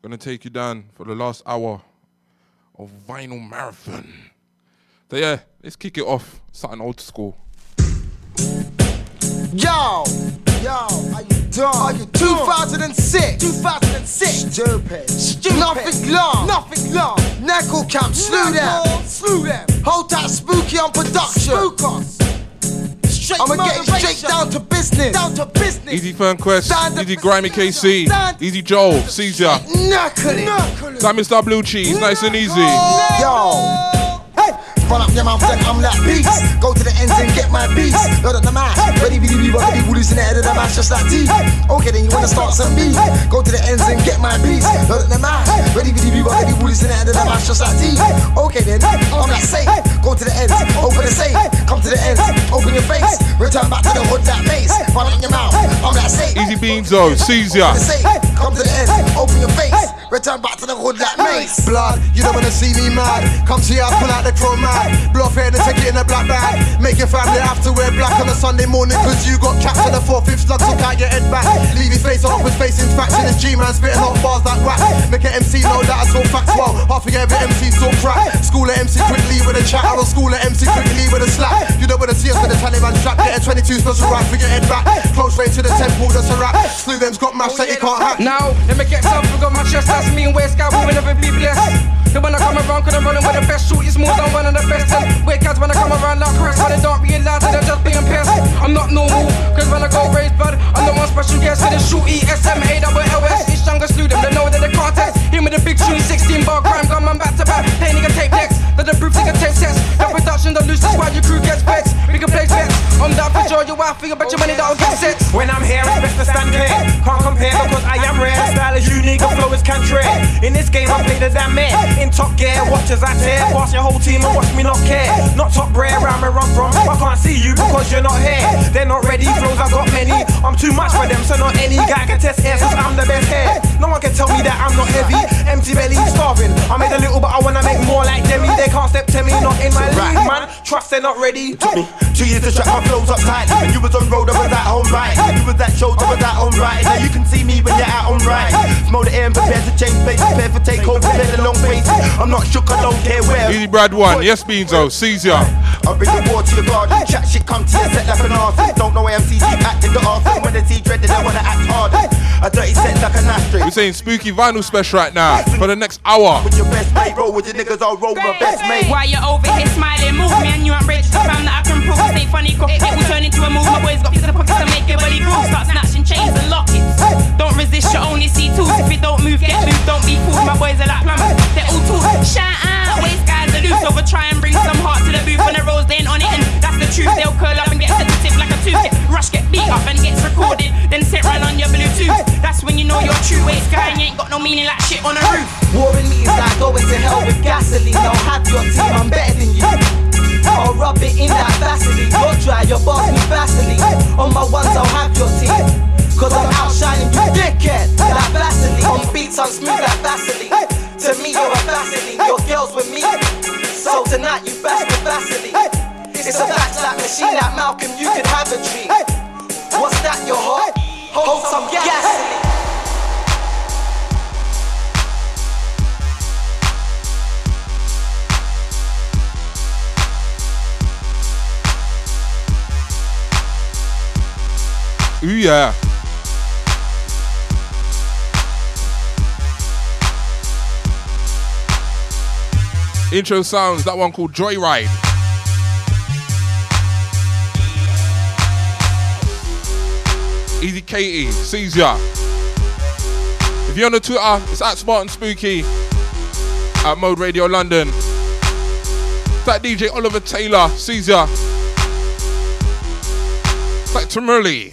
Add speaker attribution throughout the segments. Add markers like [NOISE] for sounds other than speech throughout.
Speaker 1: Gonna take you down for the last hour of vinyl marathon. So yeah, let's kick it off. Something old school.
Speaker 2: Yo, yo, how you doing? Are you 2006, 2006. Stupid, stupid. Nothing long, nothing long. Neckle camp, slew them, slew them. Hold that spooky on production. Spook us. Straight I'ma get straight down to business. Down to business.
Speaker 1: Easy Fernquest, Easy Grimy KC, Easy Joel, Caesar.
Speaker 2: Knuckle it.
Speaker 1: That Mr. Blue Cheese, nice and easy.
Speaker 2: Yo. Run up your mouth, then I'm like beats. Go to the ends and get my beats. Load up the mash. Ready, ready, ready, ready, woolies in the head of the mash, just like tea. Okay, then you wanna start some beef. Go to the ends and get my beats. Load up the mash. Ready, ready, ready, ready, woolies in the head of the mash, just like tea. Okay, then I'm like safe. Go to the ends, open the safe. Come to the ends, open your face. Return back to the hood that mace. Run up your mouth, I'm like safe.
Speaker 1: Easy Beans though, Caesar.
Speaker 2: Come to the ends, open your face. Return back to the hood that mace.
Speaker 3: Blood, you don't wanna see me mad. Come to your pull out the chrome mad. Blow off here and take it in a black bag. Make your family have to wear black on a Sunday morning, cause you got capped to the four fifth slug, took out your head back. Leave your face off, his face in faction. This G man spitting hot bars like whack. Make an MC know that I talk facts well. Half of every MC talk crap. School at MC quickly with a chat. I was school at MC quickly with a slap. You don't wanna see us with a Taliban strap. Get a 22 special rap for your head back. Close range to the temple, that's a rap. Slew them's got mash oh, that he can't hack.
Speaker 4: Now, let me get something, got my chest, that's me and West Guy, will never be blessed. And when I come around, cause I'm running with the best shoot, it's more than one of the best. And weird cats when I come around like Chris, but they don't realize that they're just being pissed. I'm not normal, cause when I go raise blood, I'm the one special guest in the shoot ESMA double LS. It's younger slew they know that they can't test. Him with the big tune, 16 bar crime, gun back to back. Play nigga tape next, that the proof nigga tape sets. The production, the loose, that's why your crew gets vexed. We can play bets, I'm down for joy, your wife, you bet your money that I'll get set.
Speaker 5: When I'm here, it's best to stand clear. Can't compare because I am rare. Style is unique, the flow is country. In this game, I play the damn man. In top gear, watch as I tear. Pass your whole team and watch me not care. Not top rare, where I'm a run from. I can't see you because you're not here. They're not ready, flows I got many. I'm too much for them, so not any guy can test air, cause I'm the best here. No one can tell me that I'm not heavy. Empty belly, starving. I made a little, but I wanna make more like Demi. They can't step to me, not in my league, man. Trust they're not ready. Took me two years to strap my flows up tight. When you was on road, I was at home right. When you was at shows, I was at home right. Now you can see me when you're out on right. Smoke the air and prepare to change place. Prepare for takeover, prepare the long face. I'm not shook, I don't care where.
Speaker 1: Easy Brad one, yes Beanzo, Caesar.
Speaker 5: I'll bring the war to your garden. Chat shit, come to your set like an artist. Don't know AMC, keep acting the artist. When they see dreaded, I wanna act harder. A dirty set like an asterisk.
Speaker 1: We're saying spooky vinyl special right now for the next hour.
Speaker 5: With your best mate, roll with your niggas, I'll roll with my best mate.
Speaker 6: Why you over here smiling? Move me and you ain't rich. Found that I can prove. Stay funny, cook. It will turn into a move. My boys got pizza pockets to make your body groove. Start snatching chains and lockets. Don't resist, you only see tools. If you don't move, get moved. Don't be fooled. My boys are like plumbers. They're all tools. Shout out. Waste guys are loose. Over try and bring some heart to the booth. When the rolls they ain't on it. And that's the truth. They'll curl up and get sensitive like a tooth. Get rush, get beat up and gets recorded. Then sit right on your Bluetooth. That's when you know you're true. Waste guy and you ain't got no meaning like shit on a roof.
Speaker 2: Warring me is like going to hell with gasoline. I'll have your team, I'm better than you. I'll rub it in that Vaseline. You're dry, your boss me Vaseline. On my ones, I'll have your team. Cause I'm outshining you, dickhead. That Vaseline. On beats, I'm smooth like Vaseline. To me, you're a Vaseline. Your girl's with me. So tonight, you best with Vaseline. It's a fact like machine like Malcolm, you could have a dream. What's that, your heart? Hold some gasoline.
Speaker 1: Ooh yeah. Intro sounds, that one called Joyride. Easy Katie, Caesar. If you're on the Twitter, it's at Spartan Spooky at Mode Radio London. That DJ Oliver Taylor, Caesar. That Timurley.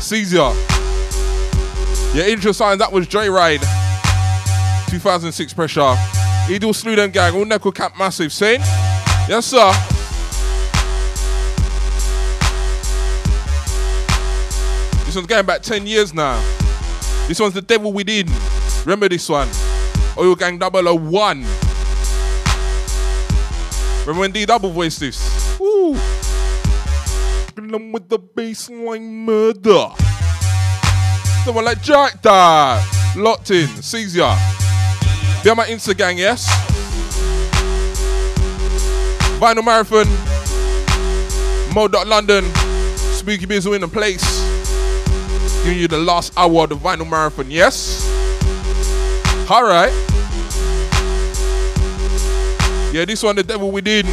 Speaker 1: Caesar. Your intro sign, that was Joyride. 2006 pressure. Slew them gang, all Neckle cap massive. Saying? Yes, sir. This one's going back 10 years now. This one's The Devil Within. Remember this one? Oh, Oil Gang 001. Remember when D double voiced this? Woo! Them with the baseline murder. Someone like Jack that. Locked in. Sees on my Insta gang, yes? Vinyl Marathon. Mo.London. Spooky Biz in the place. Giving you the last hour of the Vinyl Marathon, yes? Alright. Yeah, this one, The Devil Within.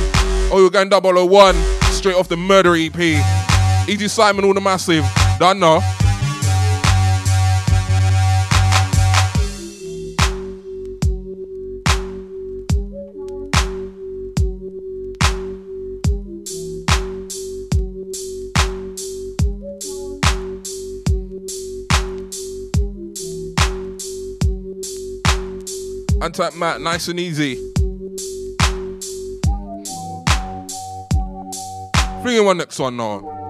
Speaker 1: Oh, you're going 001. Straight off the Murder EP. Easy Simon, all the massive. Don't. Untap Matt, nice and easy. Bring in one next one now.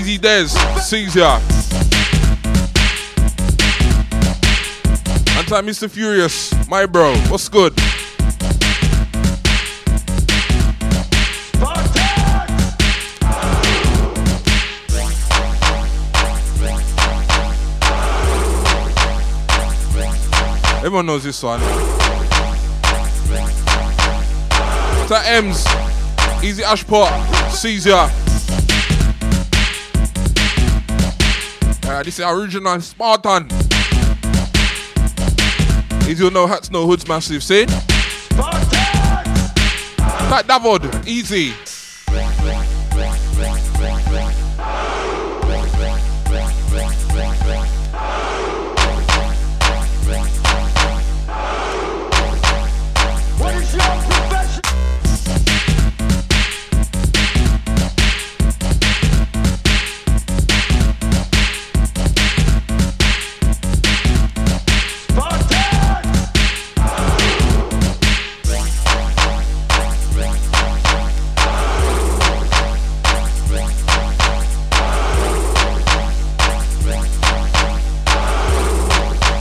Speaker 1: Easy Des, Caesar. Anti Mr. Furious, my bro, what's good? Everyone knows this one. To M's, Easy Ashport, Caesar. Uh, this is original Spartan. Easy no hats, no hoods, massive. See? That Davod, easy.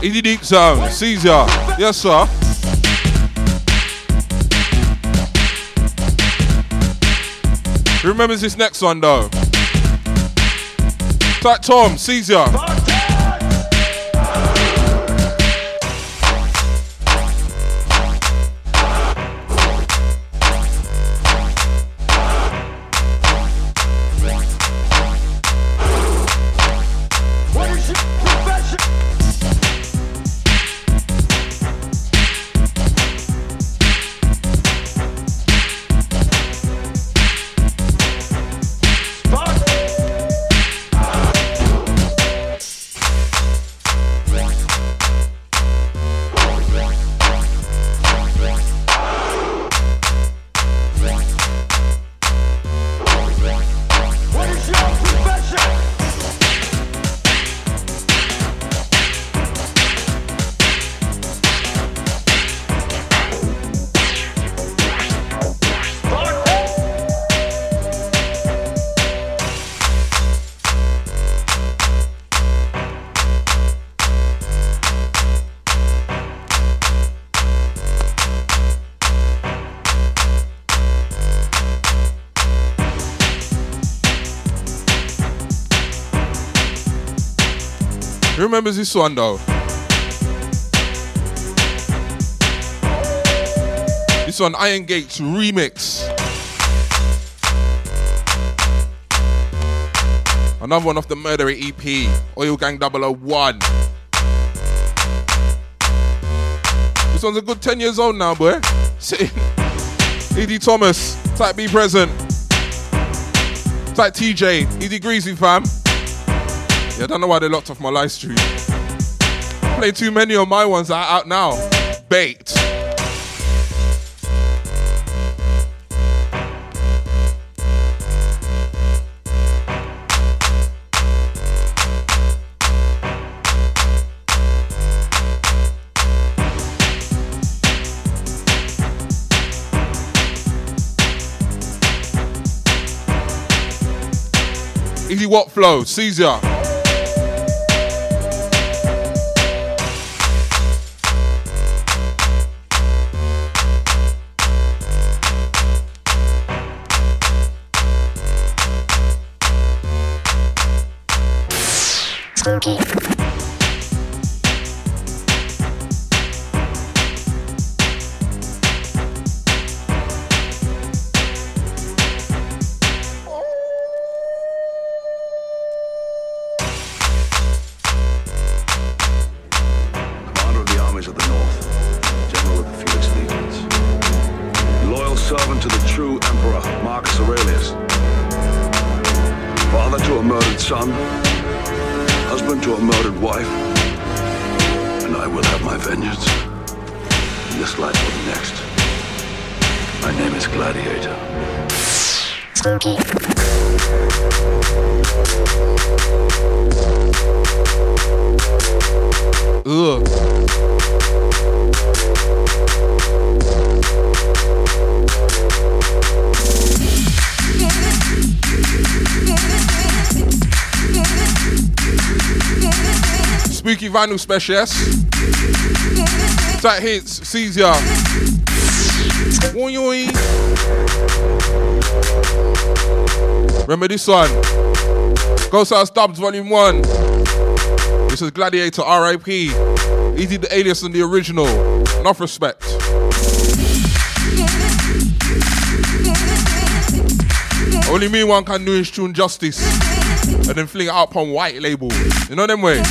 Speaker 1: Easy deep zone, Caesar. Yes, sir. Remembers this next one though? Like Tom, Caesar. Remembers this one though? This one, Iron Gates remix. Another one off the Murderer EP, Oil Gang 001. This one's a good 10 years old now, boy. [LAUGHS] Sitting. ED Thomas, type B present. Type TJ, ED Greasy fam. Yeah, I don't know why they locked off my live stream. Play too many of my ones that are out now. Bait. Easy what flow, Caesar.
Speaker 7: Commander
Speaker 1: Spooky special, specialist. That hits. Oi, oi. Remember this one? Ghost House Dubs Volume 1. This is Gladiator RIP. Easy the alias and the original. Enough respect. Only me one can do his tune justice. And then fling it up on white label. You know them way?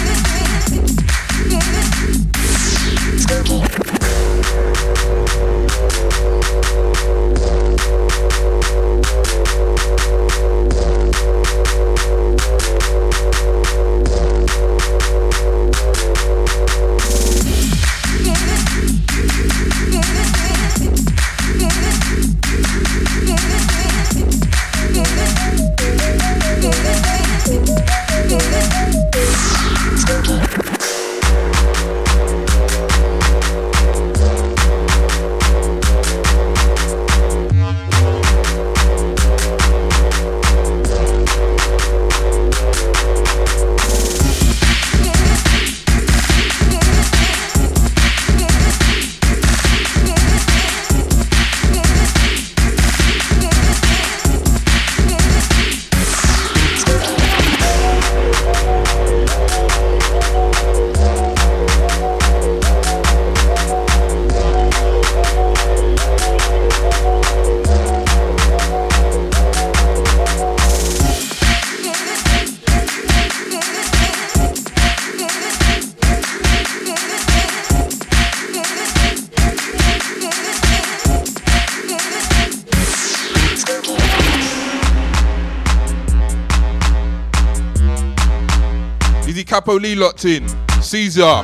Speaker 1: Capo Lee locked in. Caesar.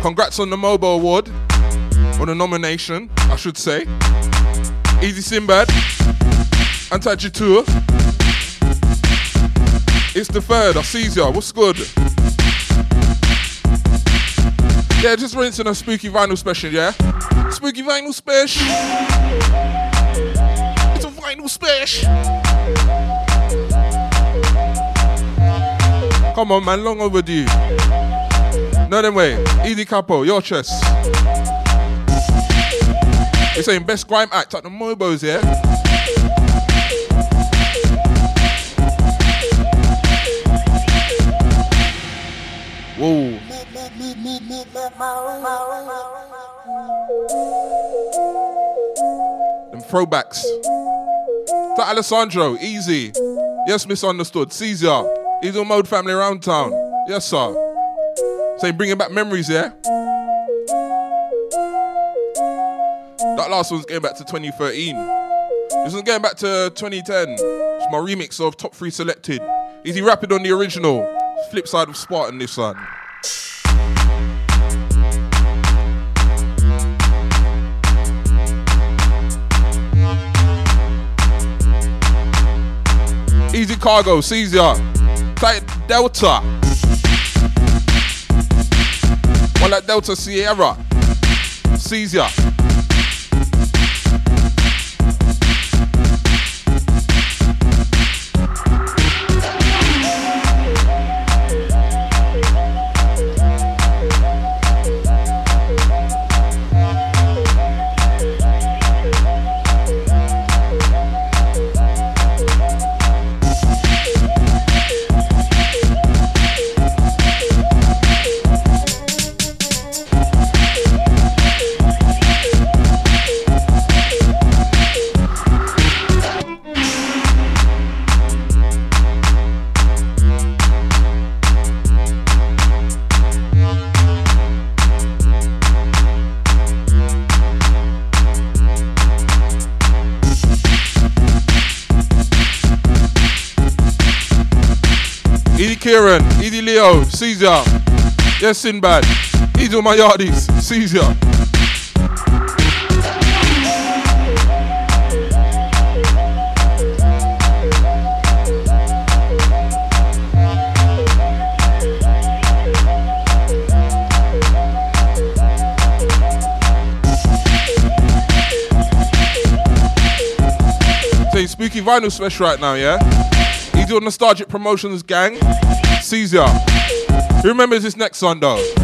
Speaker 1: Congrats on the Mobo Award. Or the nomination, I should say. Easy Sinbad. Anti Tour. It's the third of Caesar. What's good? Yeah, just rinsing a spooky vinyl special, yeah? Spooky vinyl special. It's a vinyl special. Come on, man, long overdue. No, them way. Easy Capo, your chest. You're saying best grime act at the Mobos, yeah? Whoa. Them throwbacks. To Alessandro, easy. Yes, misunderstood. Caesar. He's on Mode Family around town. Yes, sir. Say bringing back memories, yeah? That last one's going back to 2013. This one's going back to 2010. It's my remix of Top 3 Selected. Easy Rapid on the original. Flip side of Spartan, this one. Easy Cargo, Caesar. Tight Delta. One like Delta Sierra. Caesar. Kieran, Easy Leo, Caesar. Yes, Sinbad. Easy on my yardies, Caesar. Spooky vinyl special right now, yeah? He's doing Nostalgic Promotions gang. Caesar. Who remembers this next one though?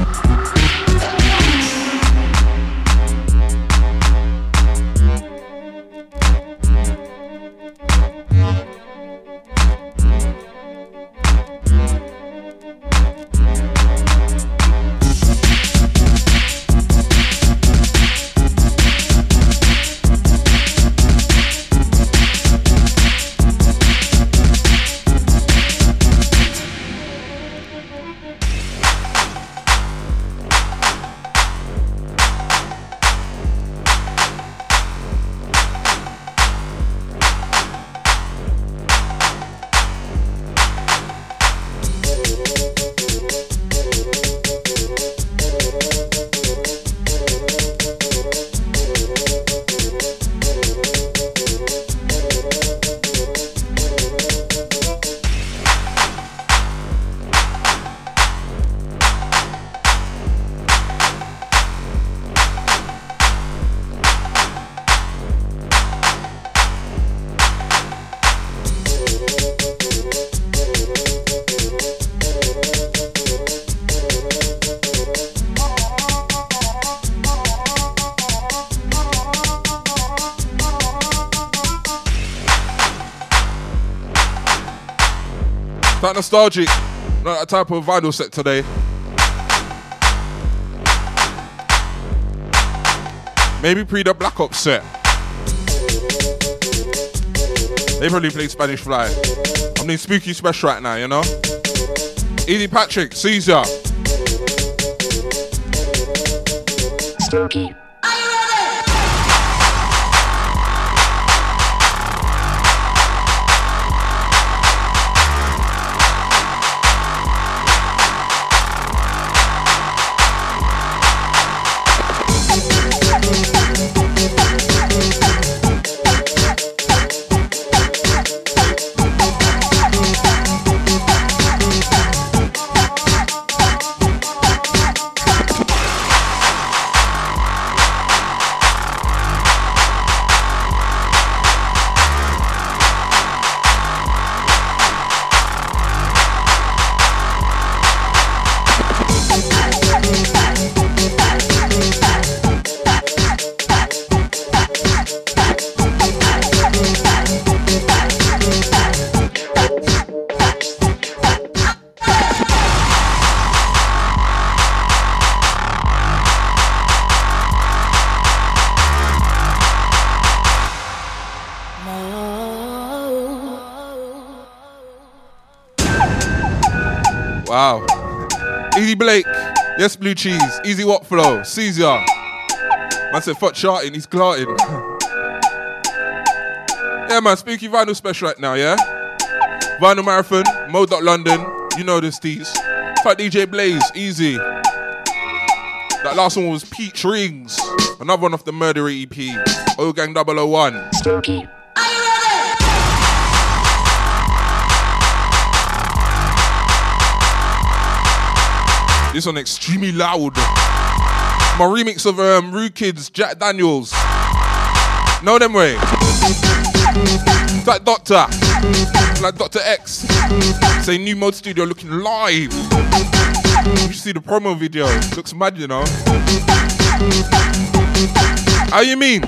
Speaker 1: Nostalgic, not that type of vinyl set today. Maybe pre the Black Ops set. They probably played Spanish Fly. I'm doing spooky special right now, you know? Easy Patrick, Caesar.
Speaker 8: Spooky.
Speaker 1: Yes, Blue Cheese. Easy What Flow. Caesar. Man said, fuck charting. He's clarting. [LAUGHS] yeah, man. Spooky Vinyl special right now, yeah? Vinyl Marathon. Mode London. You know this, tease. Fuck DJ Blaze. Easy. That last one was Peach Rings. Another one off the Murder EP. O Gang 001.
Speaker 8: Spooky.
Speaker 1: This one extremely loud. My remix of um, Rude Kids, Jack Daniels. Know them way. It's like Doctor. It's like Dr. X. Say new mode studio looking live. You see the promo video. Looks mad, you know. How you mean?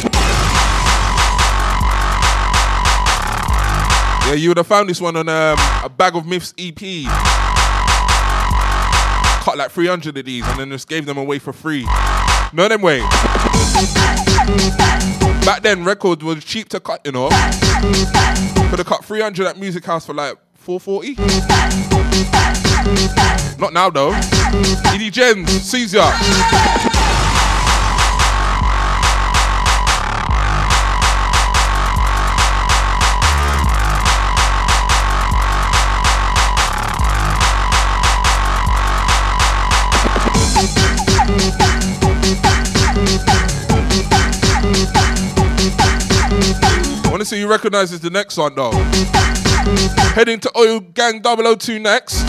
Speaker 1: Yeah, you would have found this one on um, a Bag of Myths EP. Cut like 300 of these and then just gave them away for free. No them way. Back then, records was cheap to cut, you know. Could have cut 300 at Music House for like 440. Not now though. Edie Jens, Caesar. To see recognizes the next one though. Heading to Oil Gang 002 next.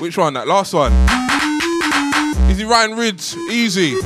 Speaker 1: Which one? That last one. Easy Ryan Ridge. Easy.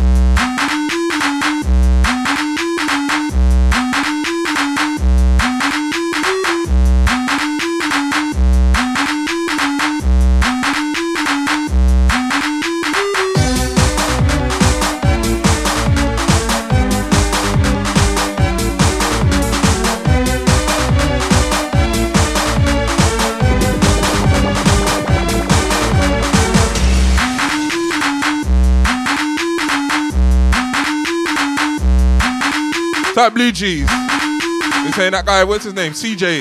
Speaker 1: Type Blue Cheese. They're saying that guy, what's his name? CJ.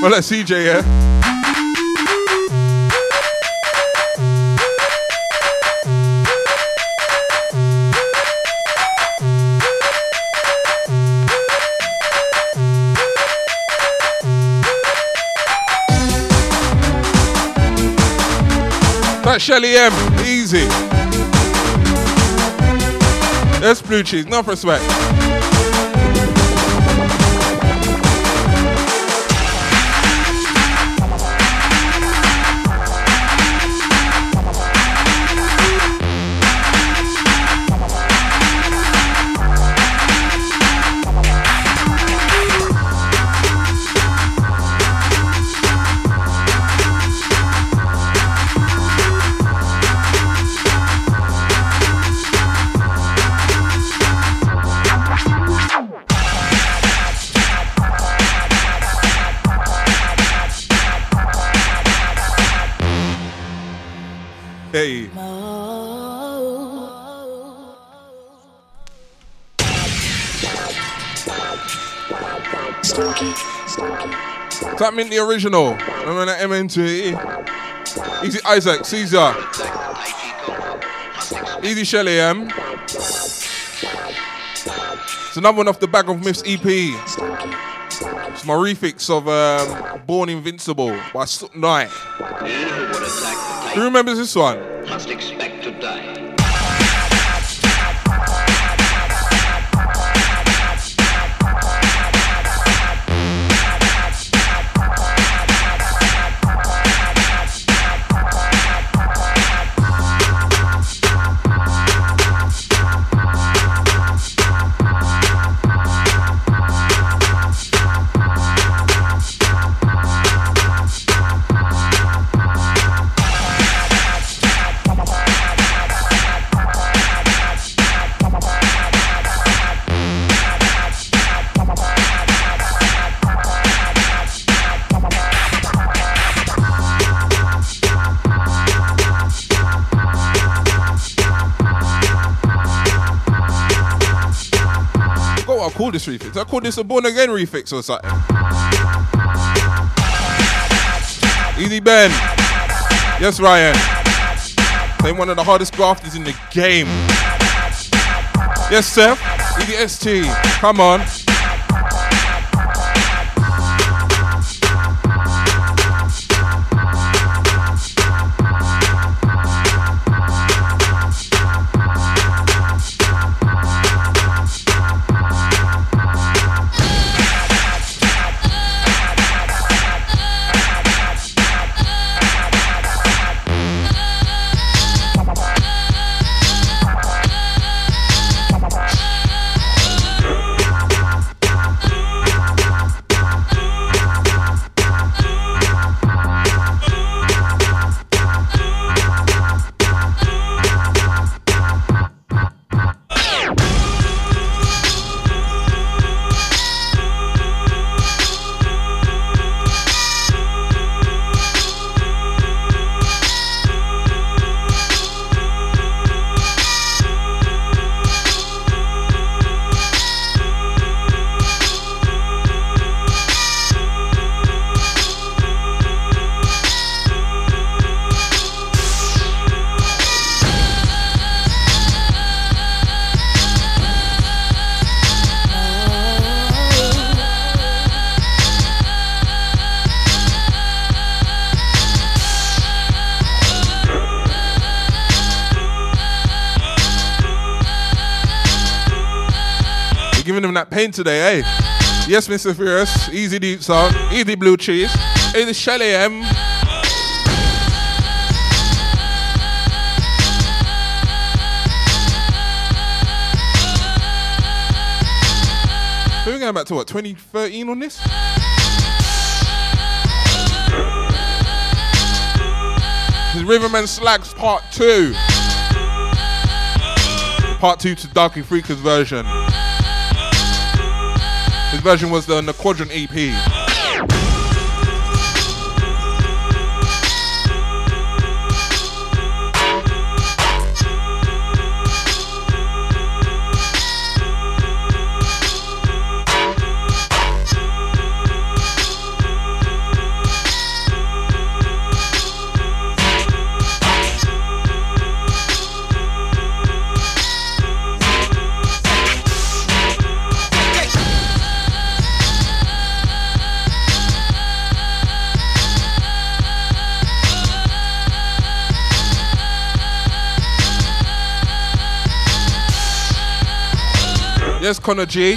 Speaker 1: Well, that's CJ, yeah? That's Shelly M. Easy. That's blue cheese. No for Tap me in the original. I Remember that MNT? Easy Isaac, Caesar. Easy Shelly M. It's another one off the Bag of Myths EP. It's my refix of um, Born Invincible by Sup Knight. Who remembers this one? Called this refix. I called this a born again refix or something. Easy Ben. Yes, Ryan. Playing one of the hardest grafters in the game. Yes, Seth. Easy ST. Come on. Giving them that pain today, eh? Yes, Mr. Furious. Easy deep sound. Easy blue cheese. Easy Shelly M. We're going back to what, 2013 on this? This is and Slags Part 2. Part 2 to Darky Freakers version. His version was the, on the Quadrant EP. Yes, Connor G.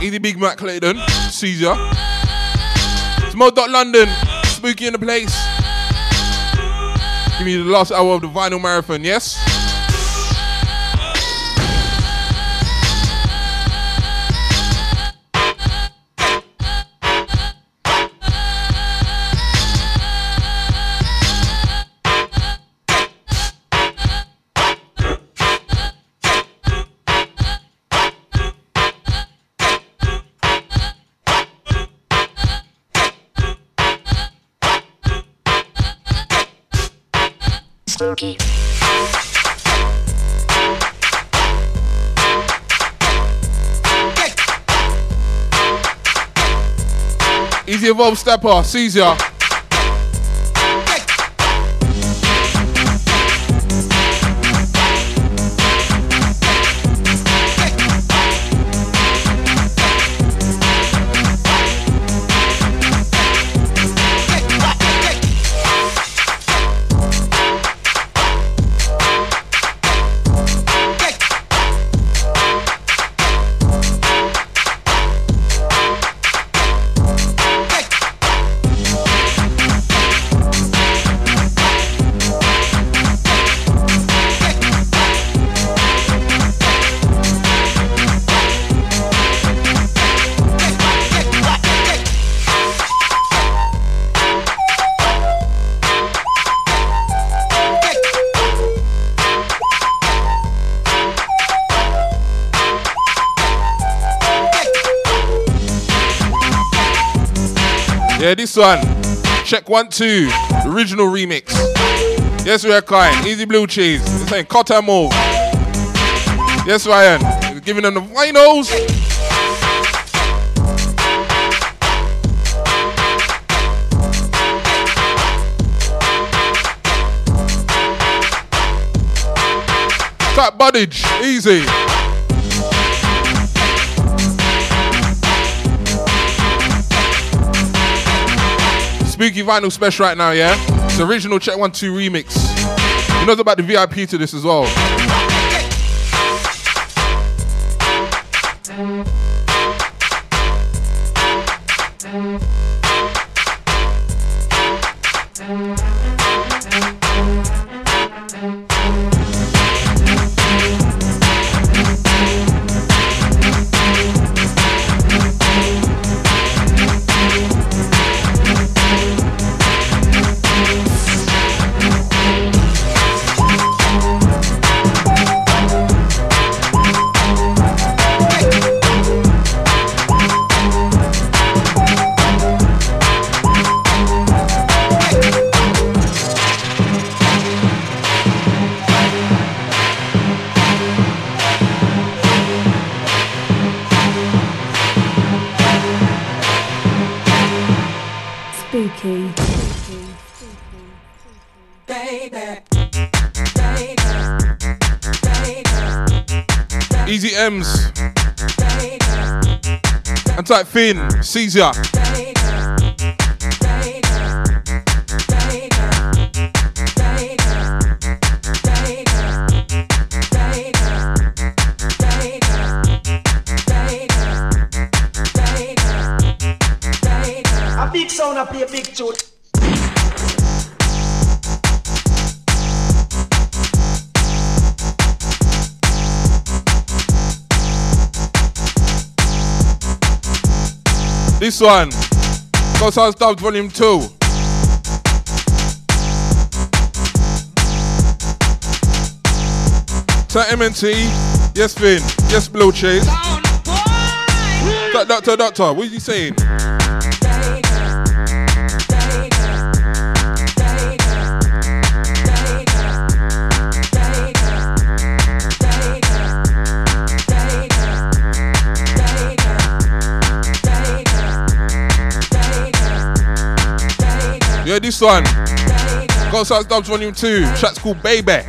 Speaker 1: Easy Big Mac Clayton. Caesar. It's Dot London. Spooky in the place. Give me the last hour of the vinyl marathon, yes? Easy Evolve Stepper, Caesar. Yeah, this one. Check one, two. Original remix. Yes, we are kind. Easy blue cheese. It's saying cotton move. Yes, Ryan. He's giving them the winos. Fat buddage. Easy. Spooky vinyl special right now, yeah? It's original Check One Two remix. You know about the VIP to this as well. Finn, Caesar. This one. Ghost House Dubs Volume 2. So MNT, yes Finn, yes Blue Chase. Doctor, doctor, doctor, what are you saying? This one. House Dubs Volume 2. Track's called Baby.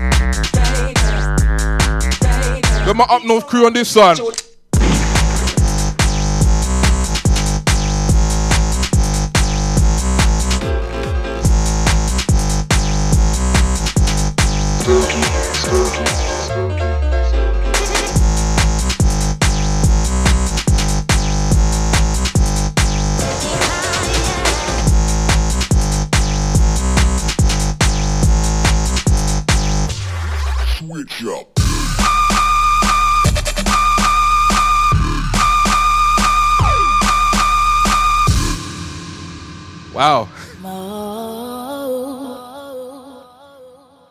Speaker 1: Got my Up North crew on this one.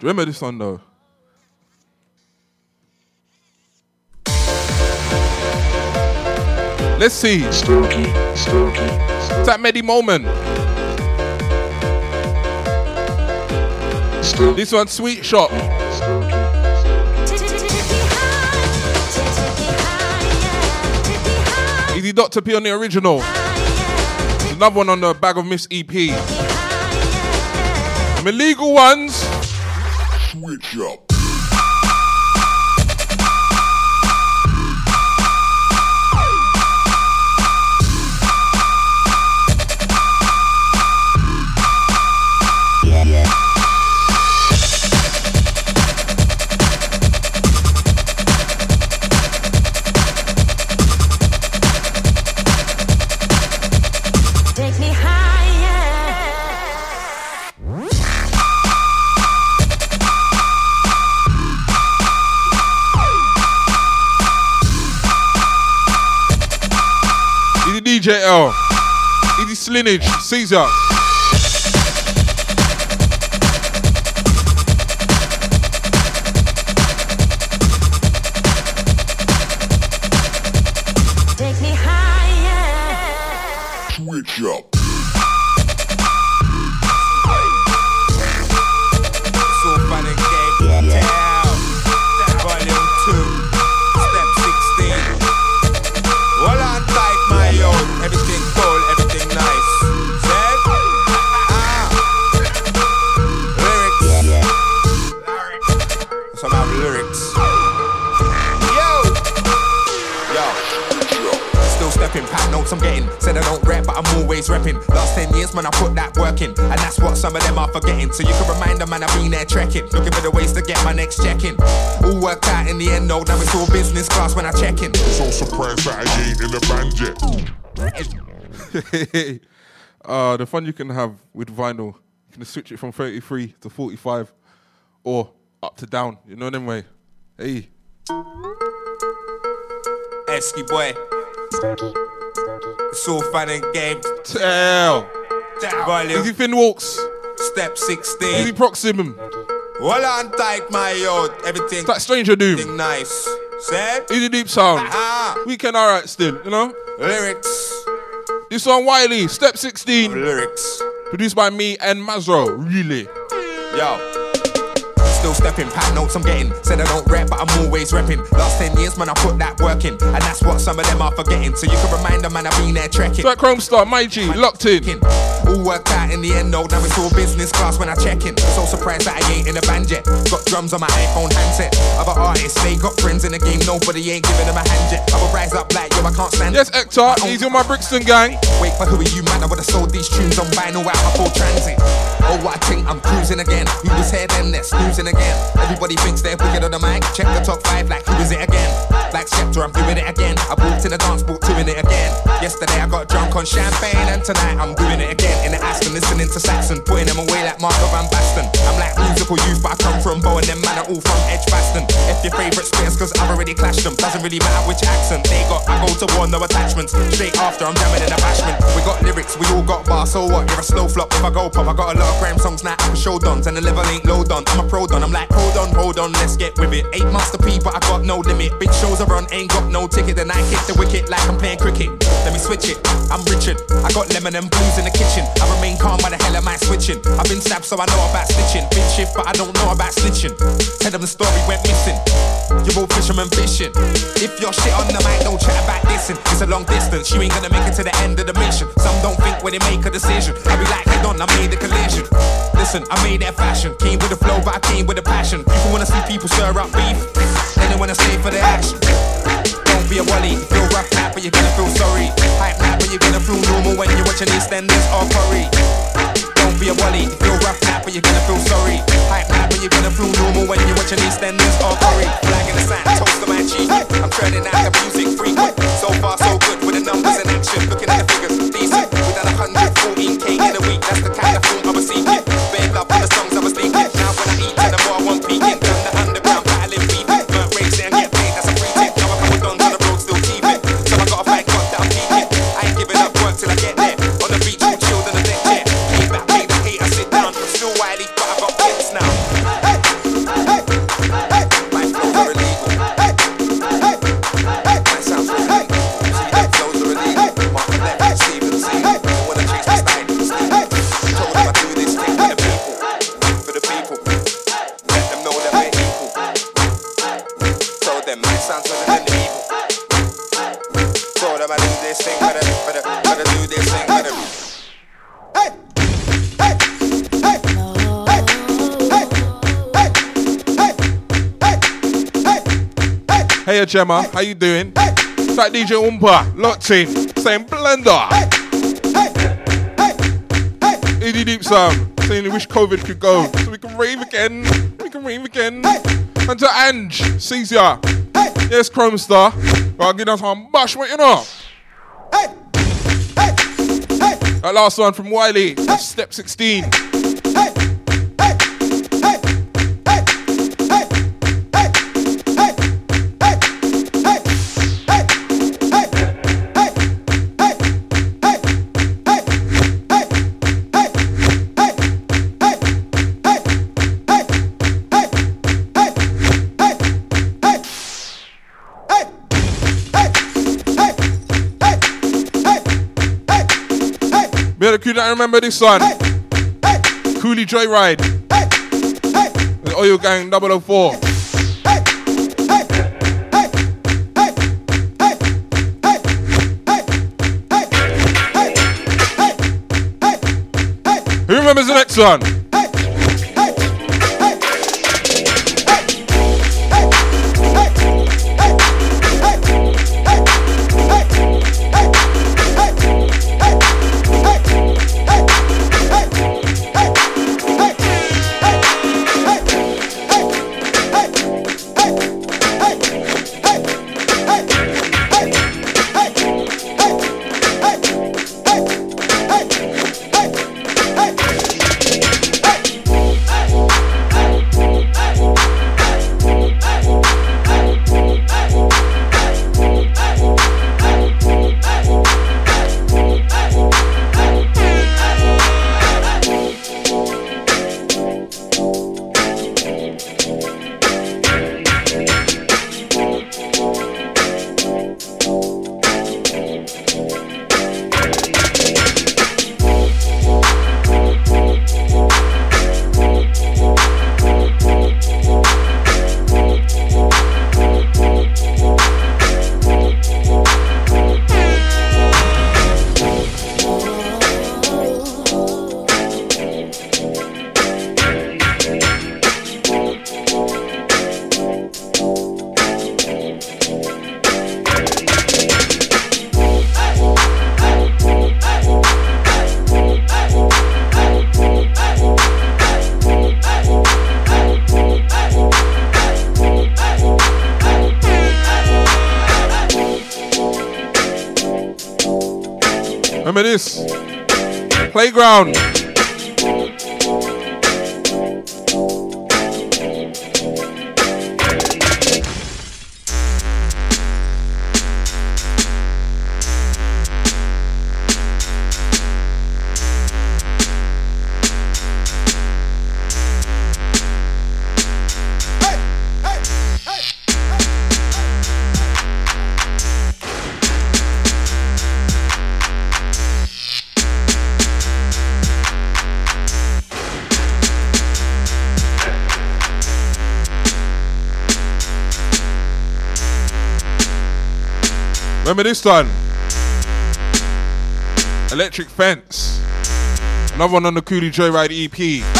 Speaker 1: Remember this one though? Let's see.
Speaker 7: Spooky, spooky.
Speaker 1: It's that Medi moment. This one, Sweet Shop. Easy Dr. P on the original. There's another one on the Bag of Miss EP. Some illegal ones.
Speaker 9: Switch up.
Speaker 1: DJ L. Easy Slinage. Caesar.
Speaker 10: Them are forgetting. So you can remind them, man, I've been there trekking. Looking for the ways to get my next check in. All worked out in the end, though. Now it's all business class when I check in.
Speaker 9: So surprised that I ain't in the band yet. [LAUGHS]
Speaker 1: uh, the fun you can have with vinyl, you can switch it from 33 to 45 or up to down. You know them way. Hey.
Speaker 10: Esky boy. It's all fun and games.
Speaker 1: Tell.
Speaker 10: Volume.
Speaker 1: Easy Finn Walks.
Speaker 10: Step 16.
Speaker 1: Easy Proximum.
Speaker 10: Hold on tight, my yo. Everything.
Speaker 1: That Stranger Doom.
Speaker 10: Everything nice. Said?
Speaker 1: Easy Deep Sound.
Speaker 10: Ah.
Speaker 1: Weekend alright still, you know?
Speaker 10: Lyrics.
Speaker 1: This one Wiley, Step 16.
Speaker 10: Lyrics.
Speaker 1: Produced by me and Mazro. Really.
Speaker 10: Yo. Still stepping, pack notes I'm getting. Said I don't rap, but I'm always repping. Last 10 years, man, I put that work in. And that's what some of them are forgetting. So you can remind them, man, I've been there trekking.
Speaker 1: Track Chrome Star, my G, locked in.
Speaker 10: All worked out in the end, though. Now it's all business class when I check in. So surprised that I ain't in a band yet. Got drums on my iPhone handset. Other artists, they got friends in the game. Nobody ain't giving them a hand yet. I will rise up like yo, I can't stand
Speaker 1: Yes, Hector, he's on my Brixton gang.
Speaker 10: Wait, but who are you, man? I would've sold these tunes on vinyl out full transit. Oh, I think I'm cruising again. Who was here then? They're snoozing again. Everybody thinks they're wicked on the mic. Check the top five, like who is it again? Like Skepta, I'm doing it again. I walked in the dance, book doing it again. Yesterday I got drunk on champagne, and tonight I'm doing it again. In the Aston, listening to Saxon, putting them away like Marco Van Basten. I'm like musical youth, but I come from Bow and them man are all from Edgbaston. If your favourite spins, cause I've already clashed them. Doesn't really matter which accent they got. I go to war, no attachments. Straight after, I'm jamming in a bashment. We got lyrics, we all got bars, so what? You're a slow flop if I go pop. I got a lot of grime songs now, I can show dons, and the level ain't low done. I'm a pro don, I'm like, hold on, hold on, let's get with it. Eight Master P, but I got no limit. Big shows are on, ain't got no ticket. Then I hit the wicket like I'm playing cricket. Let me switch it, I'm Richard. I got lemon and blues in the kitchen. I remain calm, why the hell am I switching? I've been stabbed, so I know about snitching. Big shift, but I don't know about snitching. Tell them the story went missing. You're all fisherman fishing. If you're shit on the mic, don't chat about this. It's a long distance, you ain't gonna make it to the end of the mission. Some don't think when they make a decision. I be like, head on, I made the collision. Listen, I made that fashion. Came with the flow, but I came with a passion. People wanna see people stir up beef. They wanna stay for the action. Don't be a wally. Feel rough now, but you're gonna feel sorry. Hype now, but you're gonna feel normal when you're watching EastEnders or Corrie. Don't be a wally. Feel rough now, but you're gonna feel sorry. Hype now, but you're gonna feel normal when you're watching EastEnders or Corrie. Flag in the sand, toast to my cheek. I'm treading out the music frequent. So far, so good with the numbers and action. Looking at the figures, decent. Done 114k in a week. That's the kind of film I was seeking.
Speaker 1: Hey, Gemma, how you doing? It's like DJ Oompa, in, saying Blender. Edie Deep Sound, saying wish COVID could go so we can rave again. We can rave again. And to Ange, sees ya. Yes, Chrome Star. Well, give us some bash, what you know? Hey. Hey. Hey. That last one from Wiley, step 16. Better could not remember this one. Coolie Joyride. The Oil Gang 004. Who remembers the next one? This one? Electric Fence. Another one on the Coolie Joyride EP.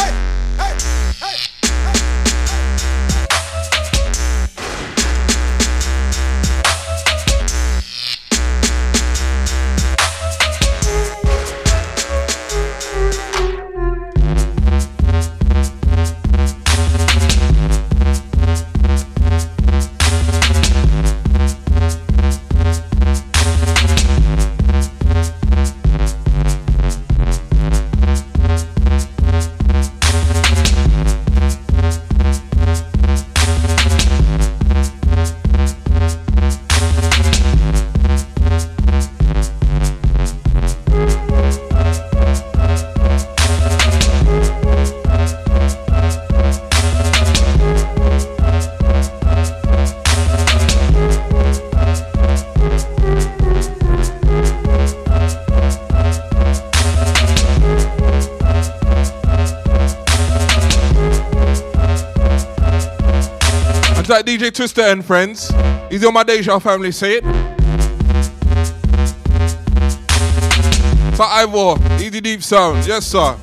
Speaker 1: Twister and Friends. Easy on my Deja family, say it. i Ivor, Easy Deep Sound, yes sir.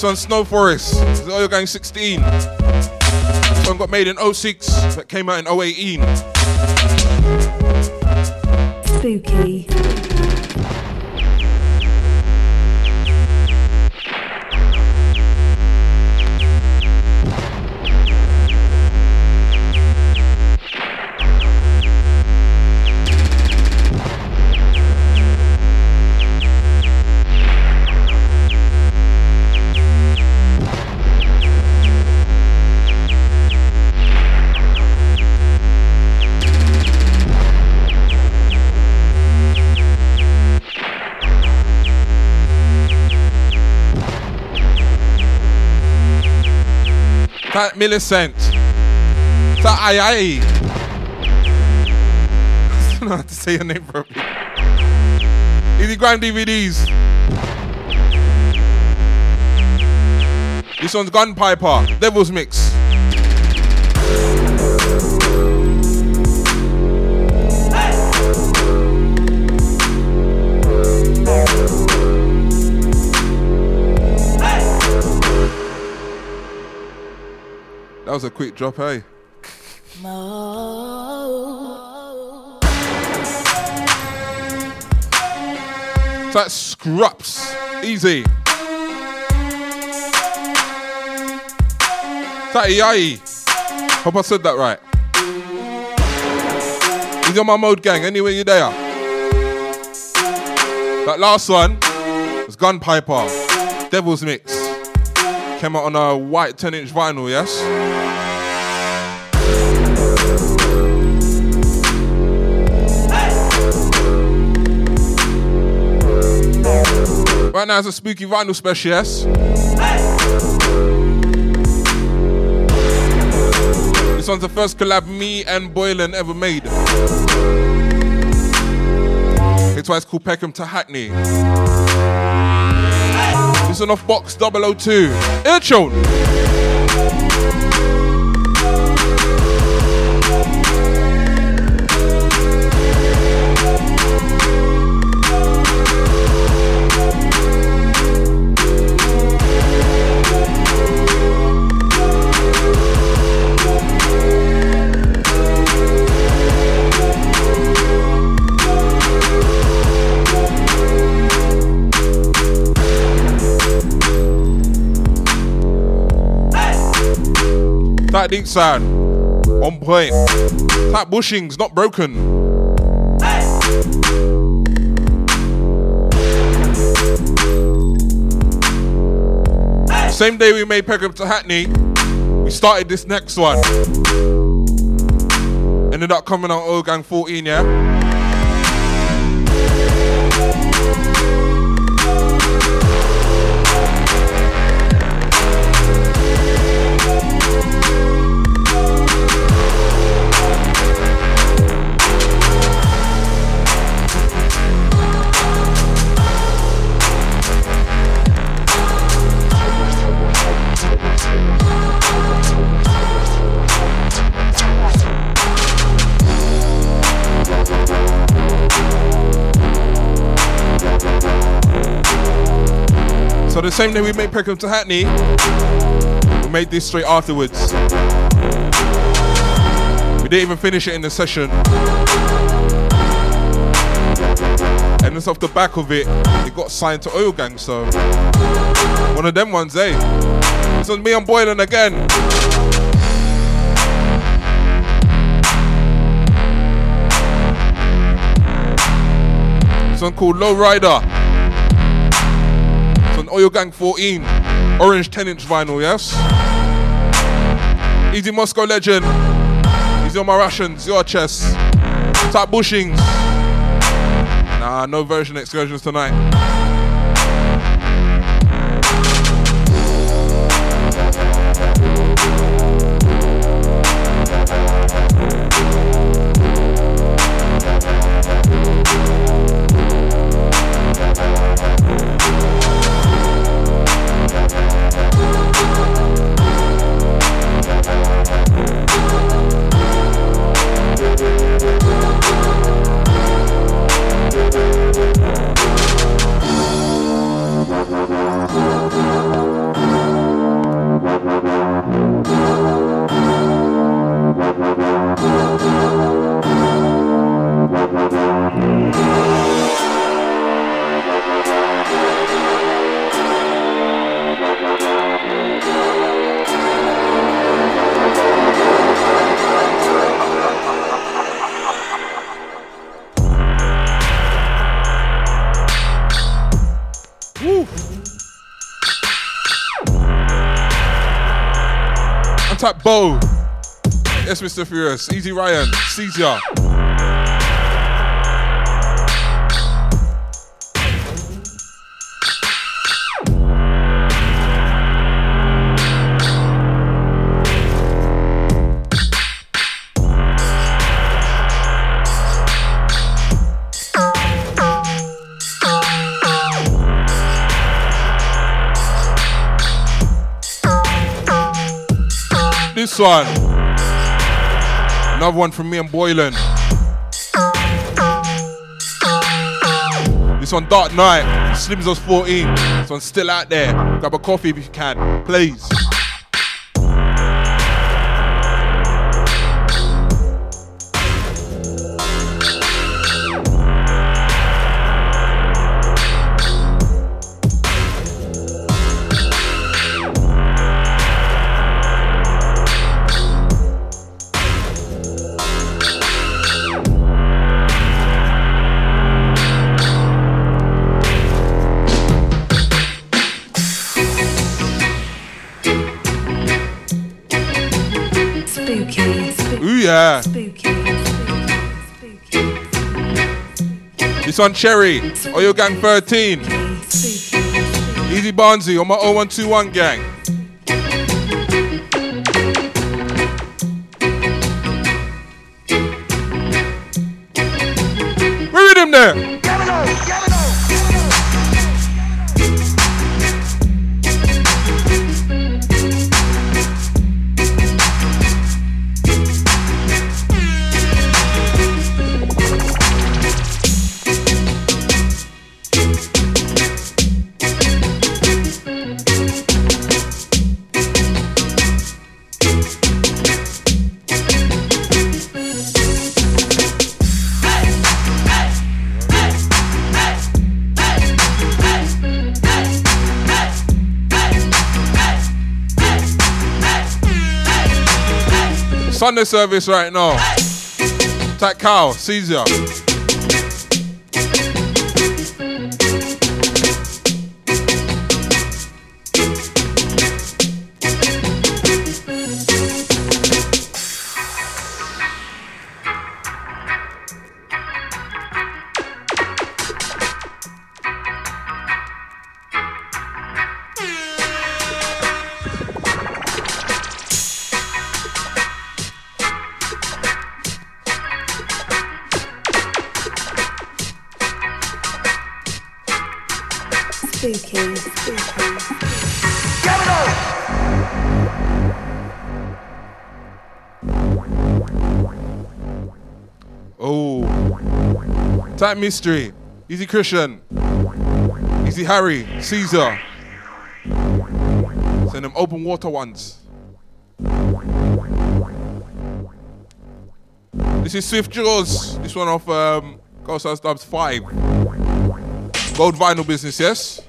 Speaker 1: This Snow Forest. This is Oil Gang 16. This one got made in 06, but came out in 018.
Speaker 11: Spooky.
Speaker 1: That Millicent. That Ai. [LAUGHS] I don't know how to say your name properly. Easy Grind DVDs. This one's Gunpiper, Devil's Mix. That was a quick drop, eh? hey. So that's. Easy. That EIE. Hope I said that right. He's on my mode gang, anywhere you there. That last one was Gunpiper, Devil's Mix. Came out on a white 10 inch vinyl, yes? Right now it's a spooky vinyl special, yes? This one's the first collab me and Boylan ever made. It's why it's called Peckham to Hackney. This one off box 002. Ear deep sound. On point. That bushing's not broken. Same day we made Peckham to Hackney, we started this next one. Ended up coming out Oil Gang 14, yeah? Same day we made Peckham to Hackney, we made this straight afterwards. We didn't even finish it in the session. And it's off the back of it, it got signed to Oil Gang, so one of them ones, eh? This was me and Boylan again. This one called Low Rider. Oil Gang 14. Orange 10 inch vinyl, yes? Easy Moscow legend. Easy on my Russians, your chest. Type bushings. Nah, no version excursions tonight. Mr. Furious. Easy Ryan. Caesar. This one. Another one from me and Boylan. This one, Dark Knight. Slims was 14. This one's still out there. Grab a coffee if you can, please.
Speaker 11: Spooky.
Speaker 1: Ooh, yeah.
Speaker 11: Spooky.
Speaker 1: This one, Cherry. Oil Gang 13. Easy Barnsey on my 0121 gang. Sunday service right now. That cow, Caesar. Mystery. Easy Christian. Easy Harry. Caesar. Send them open water ones. This is Swift Jaws. This one off um, Ghost House Dubs 5. Gold vinyl business, yes?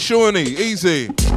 Speaker 1: Shawnee, easy.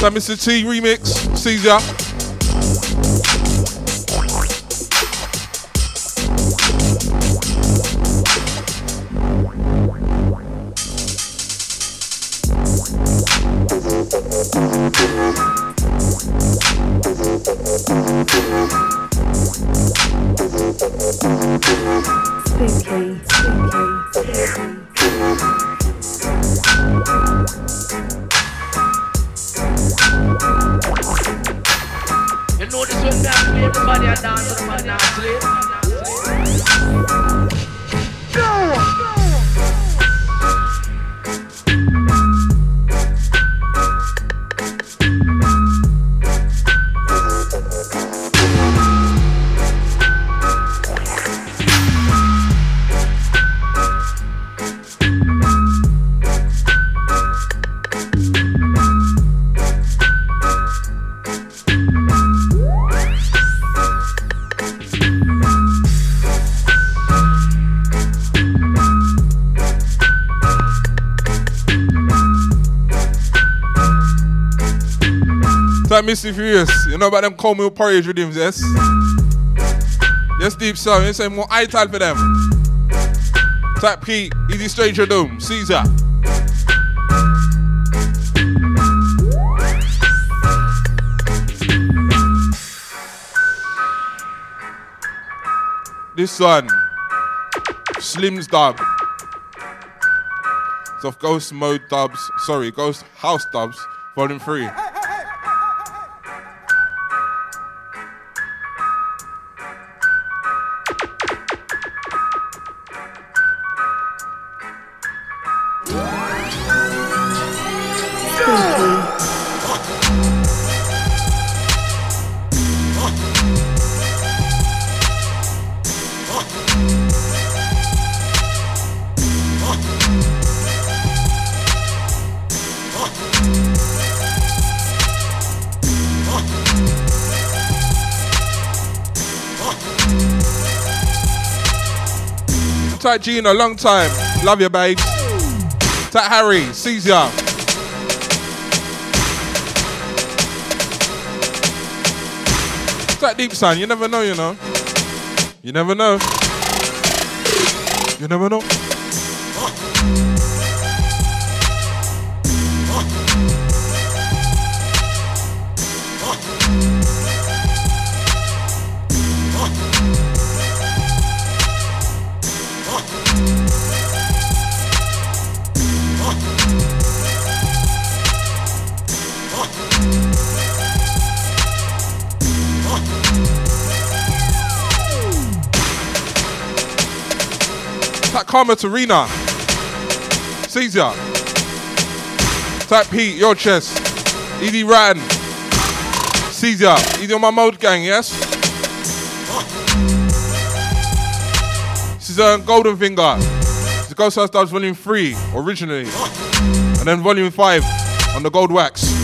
Speaker 1: That Mr. T remix, Caesar.
Speaker 11: Spooky,
Speaker 1: Mr. Furious. You know about them milk porridge rhythms, yes? Yes, deep sound. You say more type for them. Type Pete, Easy Stranger Doom, Caesar. This one, Slim's dub. It's of Ghost Mode dubs, sorry, Ghost House dubs, volume 3. Tight Gina, long time. Love you, babe. Tight Harry, Caesar. Tight Deep Son, you never know, you know. You never know. You never know. Karma Tarina. Caesar. Type Pete, your chest. Edie Ratton. Caesar. Edie on my mode gang, yes? This is um, Golden Finger. It's Ghost House Dubs Volume 3, originally. And then Volume 5 on the Gold Wax.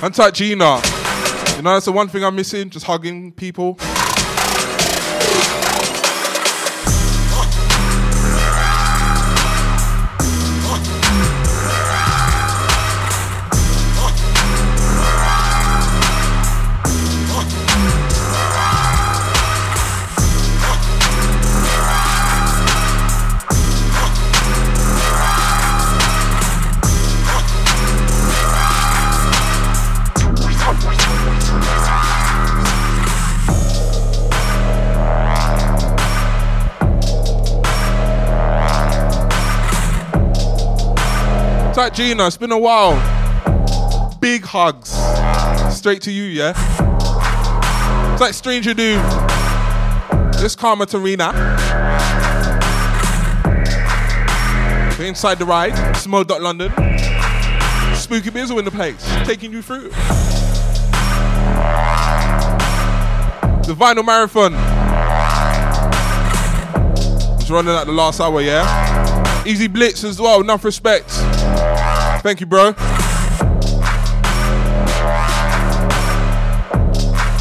Speaker 1: Untight Gina. You know, that's the one thing I'm missing, just hugging people. Gina, it's been a while. Big hugs. Straight to you, yeah? It's like Stranger Doom. This Karma Tarina. We're inside the ride. Small dot London. Spooky Bizzle in the place. Taking you through. The vinyl marathon. It's running at the last hour, yeah? Easy Blitz as well, enough respect. Thank you, bro.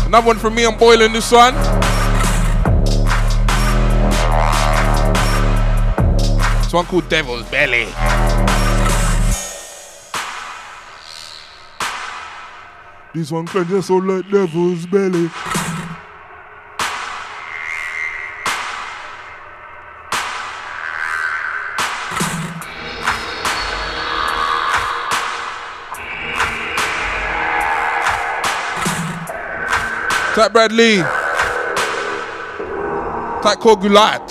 Speaker 1: Another one from me, and Boylan this one. This one called Devil's Belly. This one can just sound like Devil's Belly. Type Bradley. Type Kogulat.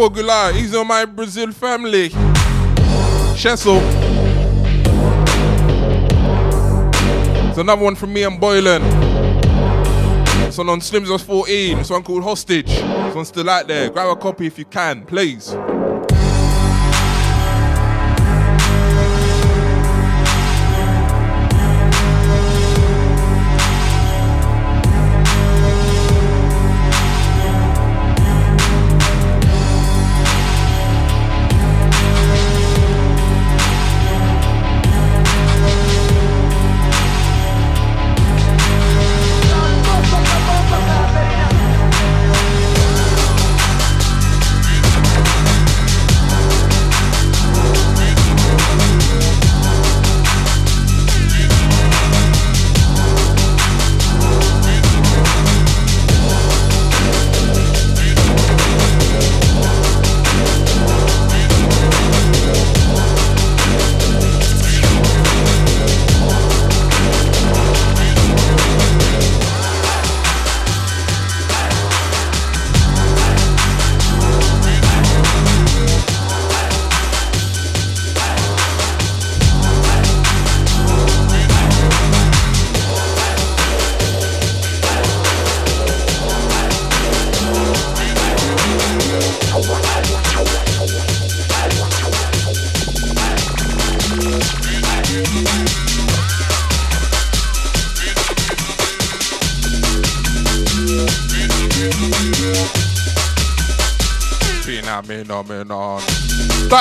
Speaker 1: He's on my Brazil family. Chesso. It's another one from me, and Boylan. This one on Slims was 14. This one called Hostage. This one's still out there. Grab a copy if you can, please.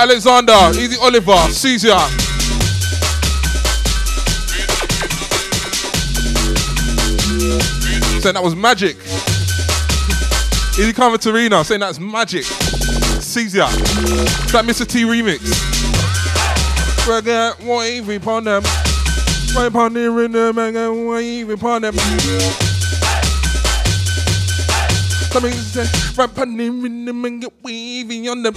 Speaker 1: Alexander, Easy Oliver, Caesar. Saying that was magic. Easy Tarina saying that's magic. Caesar. That Mr. T remix. Forget wave upon them. Wave upon the rhythm and go wave upon them. Something say, rap upon the rhythm and get wavy on them.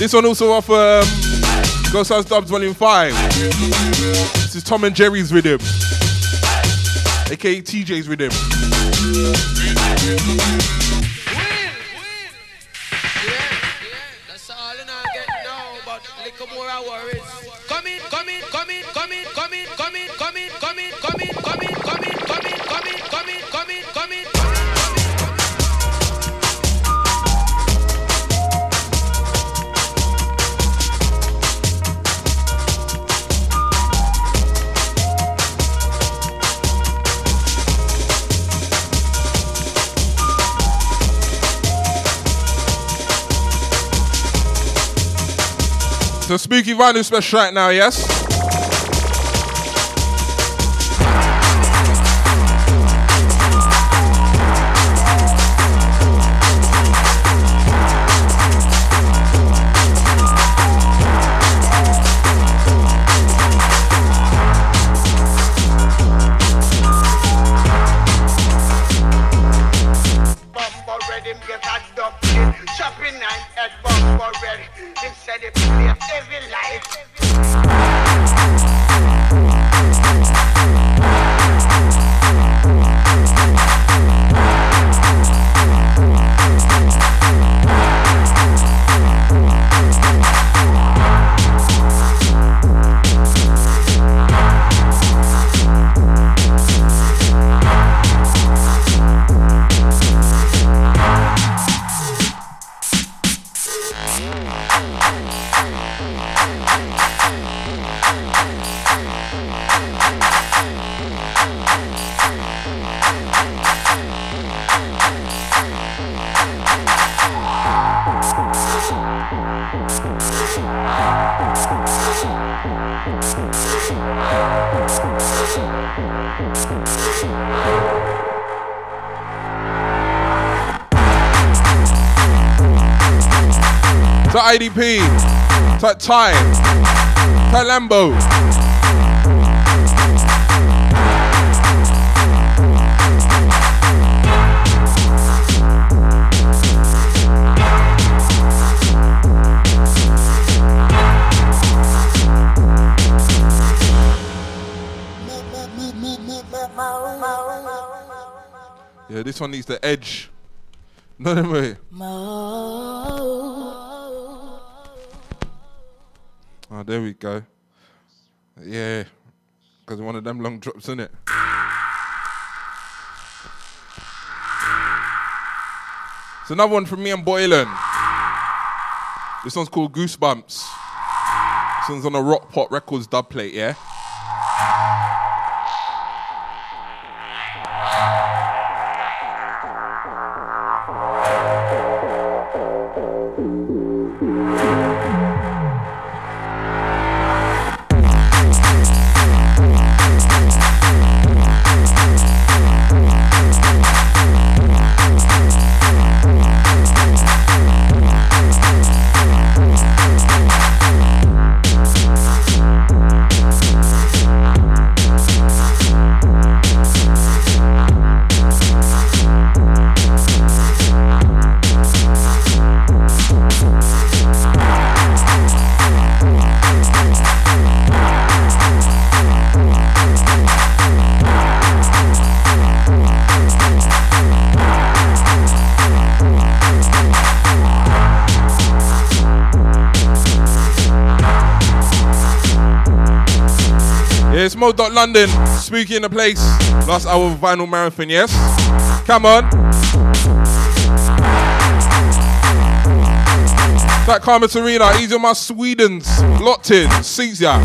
Speaker 12: This one also off um, Ghost House Dubs Volume 5. This is Tom and Jerry's rhythm, aka TJ's rhythm. So Spooky Vinyl special right now, yes?
Speaker 1: Ty, to Lambo. Yeah, this one needs the edge. No, no way. Drops in it. It's another one from me and Boylan. This one's called Goosebumps. This one's on a Rock Pot Records dub plate? Yeah, spooky in the place. Last hour of vinyl marathon, yes? Come on. That Karma Tarina, easy on my Swedens. Locked in, sees ya.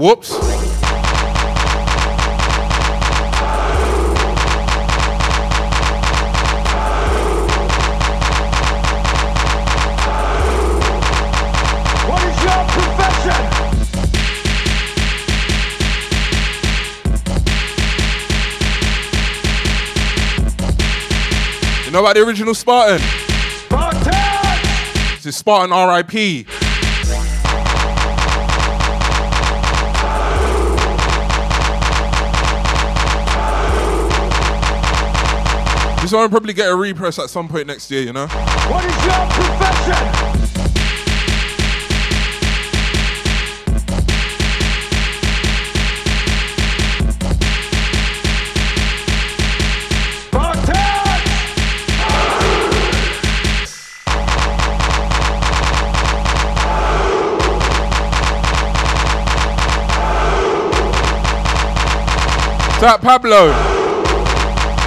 Speaker 12: Whoops.
Speaker 13: What is your profession?
Speaker 1: You know about the original Spartan? This is Spartan RIP. One will probably get a repress at some point next year, you know?
Speaker 13: What is your profession?
Speaker 1: Tap Pablo.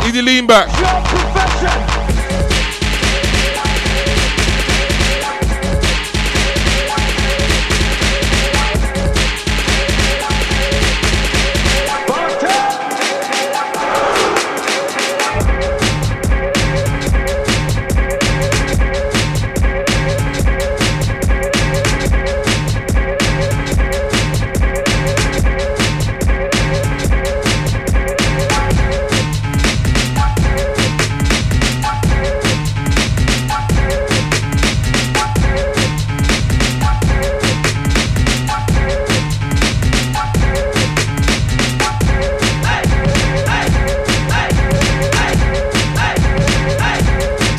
Speaker 1: Easy lean back.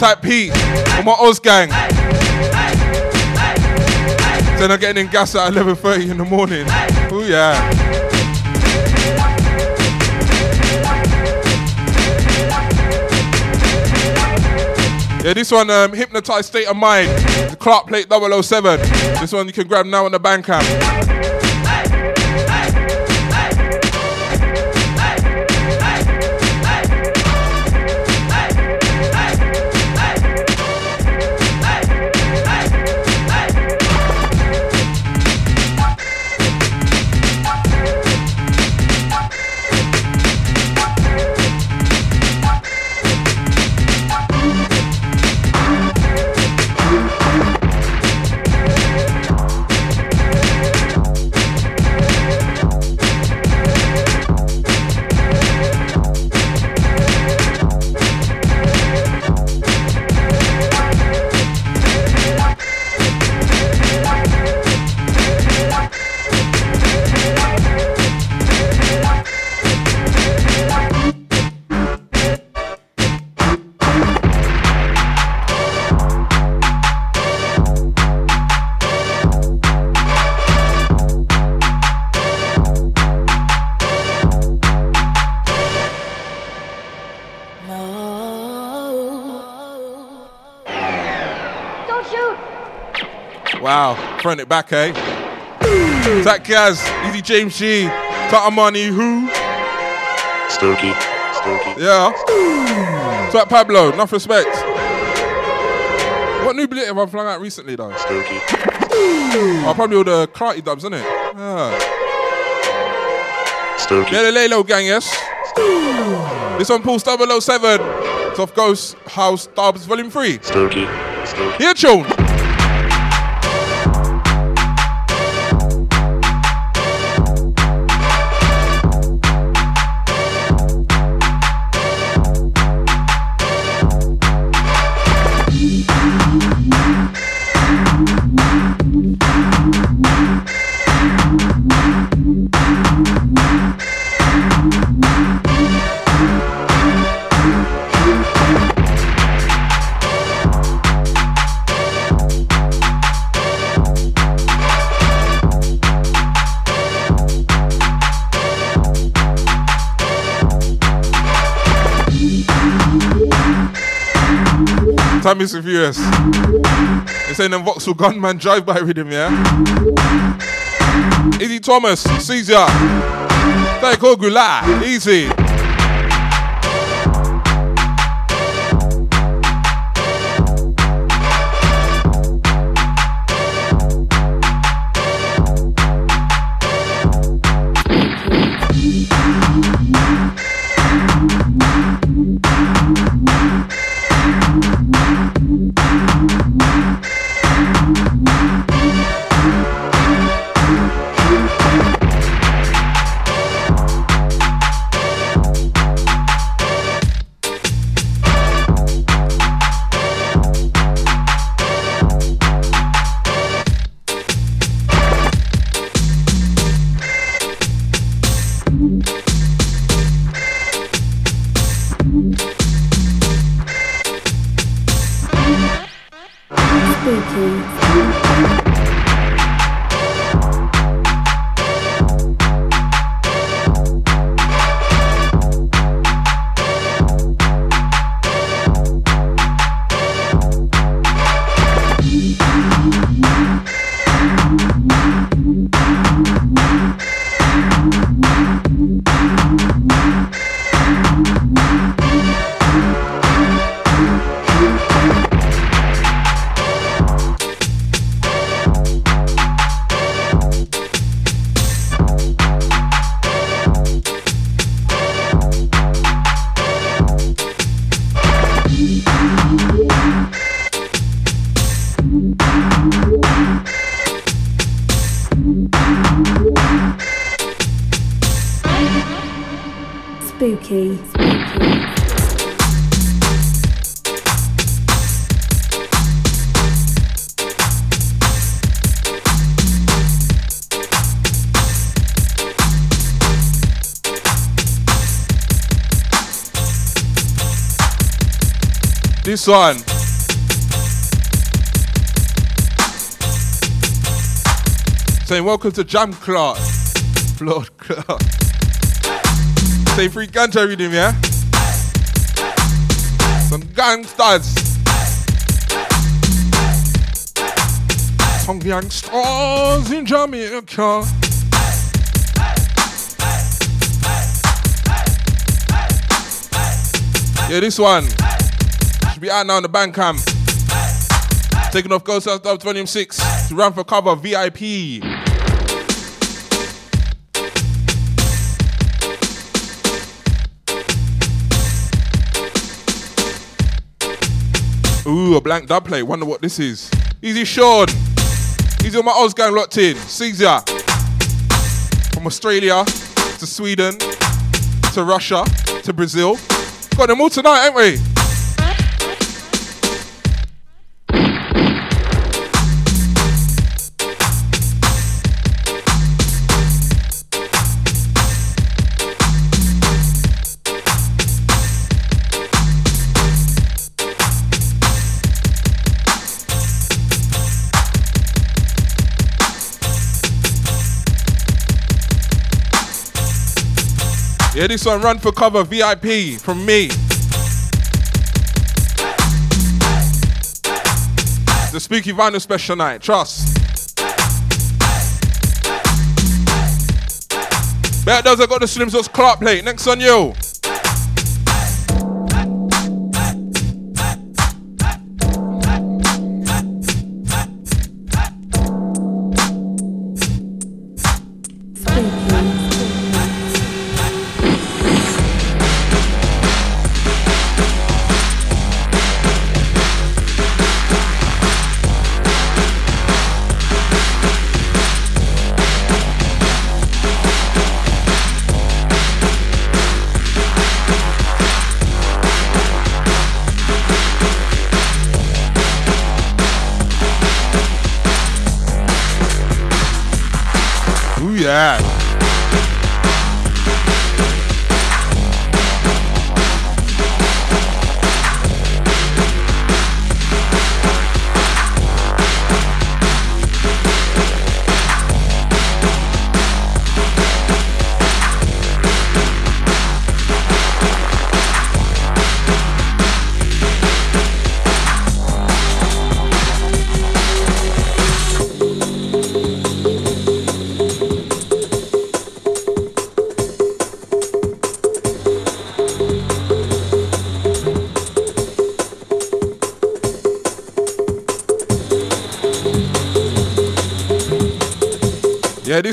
Speaker 1: Type Pete for my Oz gang. Then I'm getting in gas at 11.30 in the morning. Oh yeah. Yeah, this one, um, Hypnotized State of Mind, the Clark Plate 007. This one you can grab now on the Bandcamp. It back, eh? Zach Gaz, Easy James G, Tata Money, who?
Speaker 14: Stokey. Stokey.
Speaker 1: Yeah. Zach Pablo, enough respect. What new blit have I flung out recently though?
Speaker 14: Stokey.
Speaker 1: Oh, probably all the karate dubs, isn't it? Yeah.
Speaker 14: Stokey.
Speaker 1: Yeah, the Lalo gang, yes. This one pulls 007. It's off Ghost House Dubs Volume 3.
Speaker 14: Stokey. Stokey.
Speaker 1: Here, tune. Time is furious. They saying them Vauxhall gunman drive by him, yeah? Easy Thomas, Caesar. Thank Gula. Easy. This one. Saying welcome to Jam Class. Flood Class. Say free ganja reading, yeah? Some gangsters. Some gangsters in Jamaica. Yeah, this one. Should be out now on the Bandcamp. Taking off Ghost House Dub Volume 6 to run for cover VIP. Ooh, a blank dub plate. Wonder what this is. Easy Sean. Easy on my Oz gang locked in. Caesar. From Australia to Sweden to Russia to Brazil. Got them all tonight, ain't we? Yeah, this one run for cover VIP from me. The Spooky Vinyl Special Night, trust. Bet does I got the Slim Sauce Clark plate. Next on you.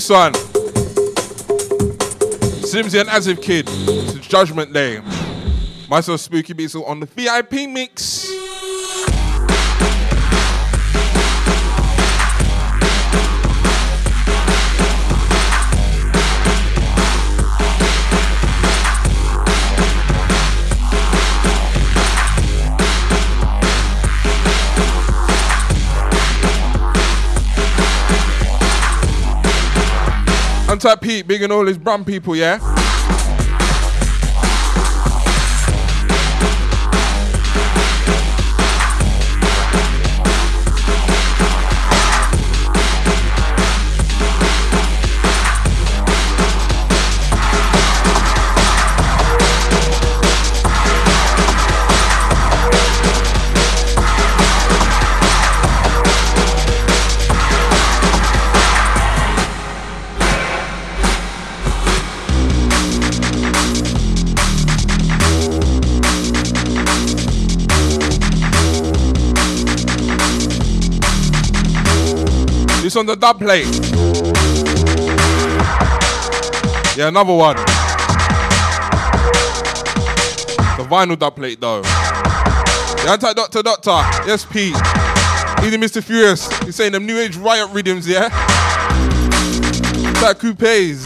Speaker 1: This one. Slimsy and Asiv Kid. It's Judgment Day. Myself Spooky Beats on the VIP mix. Untype Pete, big and all his brown people, yeah? The dub plate. Yeah, another one. The vinyl dub plate though. The anti doctor doctor. Yes, Pete. Easy Mr. Furious. He's saying them new age riot rhythms, yeah? That coupes.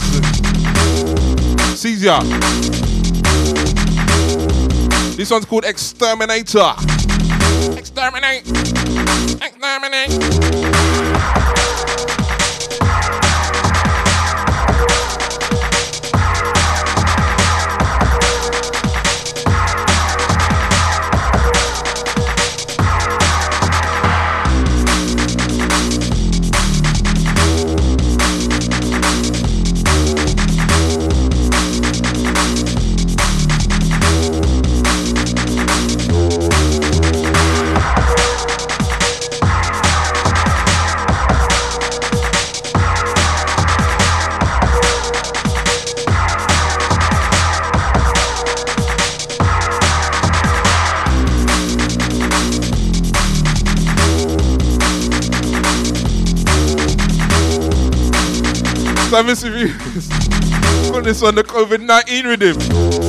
Speaker 1: Caesar. This one's called Exterminator. Exterminate. Exterminate. So Mr. Furious. Put this on the COVID 19 with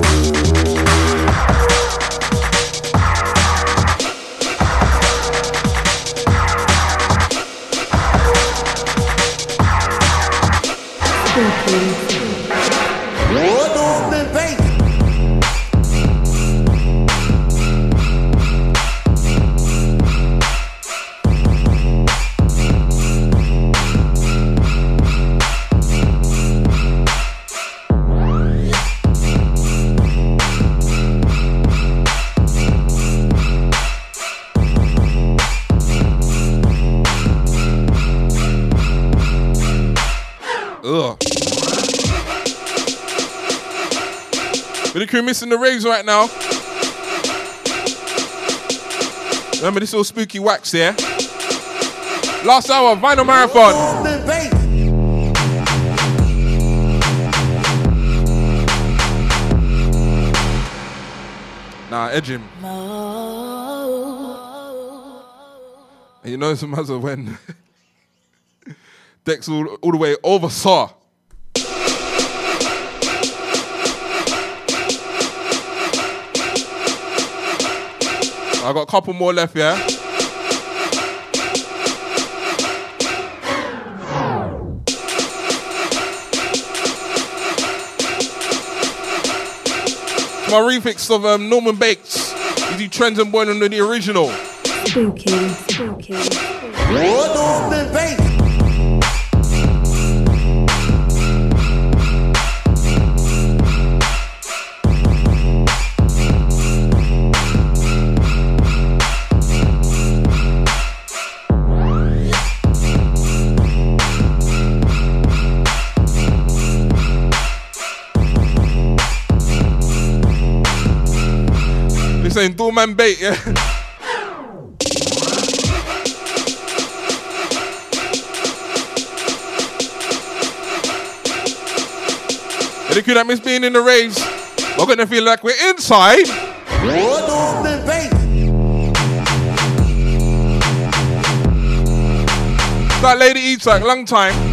Speaker 1: Crew missing the raves right now. Remember this little spooky wax here? Last hour, vinyl marathon. Nah, edge him. And you know it's a matter when [LAUGHS] Dex all, all the way over I got a couple more left, yeah. My remix of um, Norman Bates. You do Trends and Boy under the original.
Speaker 11: Spooky, spooky.
Speaker 15: What on the
Speaker 1: This ain't Doorman Bait, yeah. [LAUGHS] Any crew that miss being in the raves, we're gonna feel like we're inside.
Speaker 15: What on the baby?
Speaker 1: That lady eats like long time.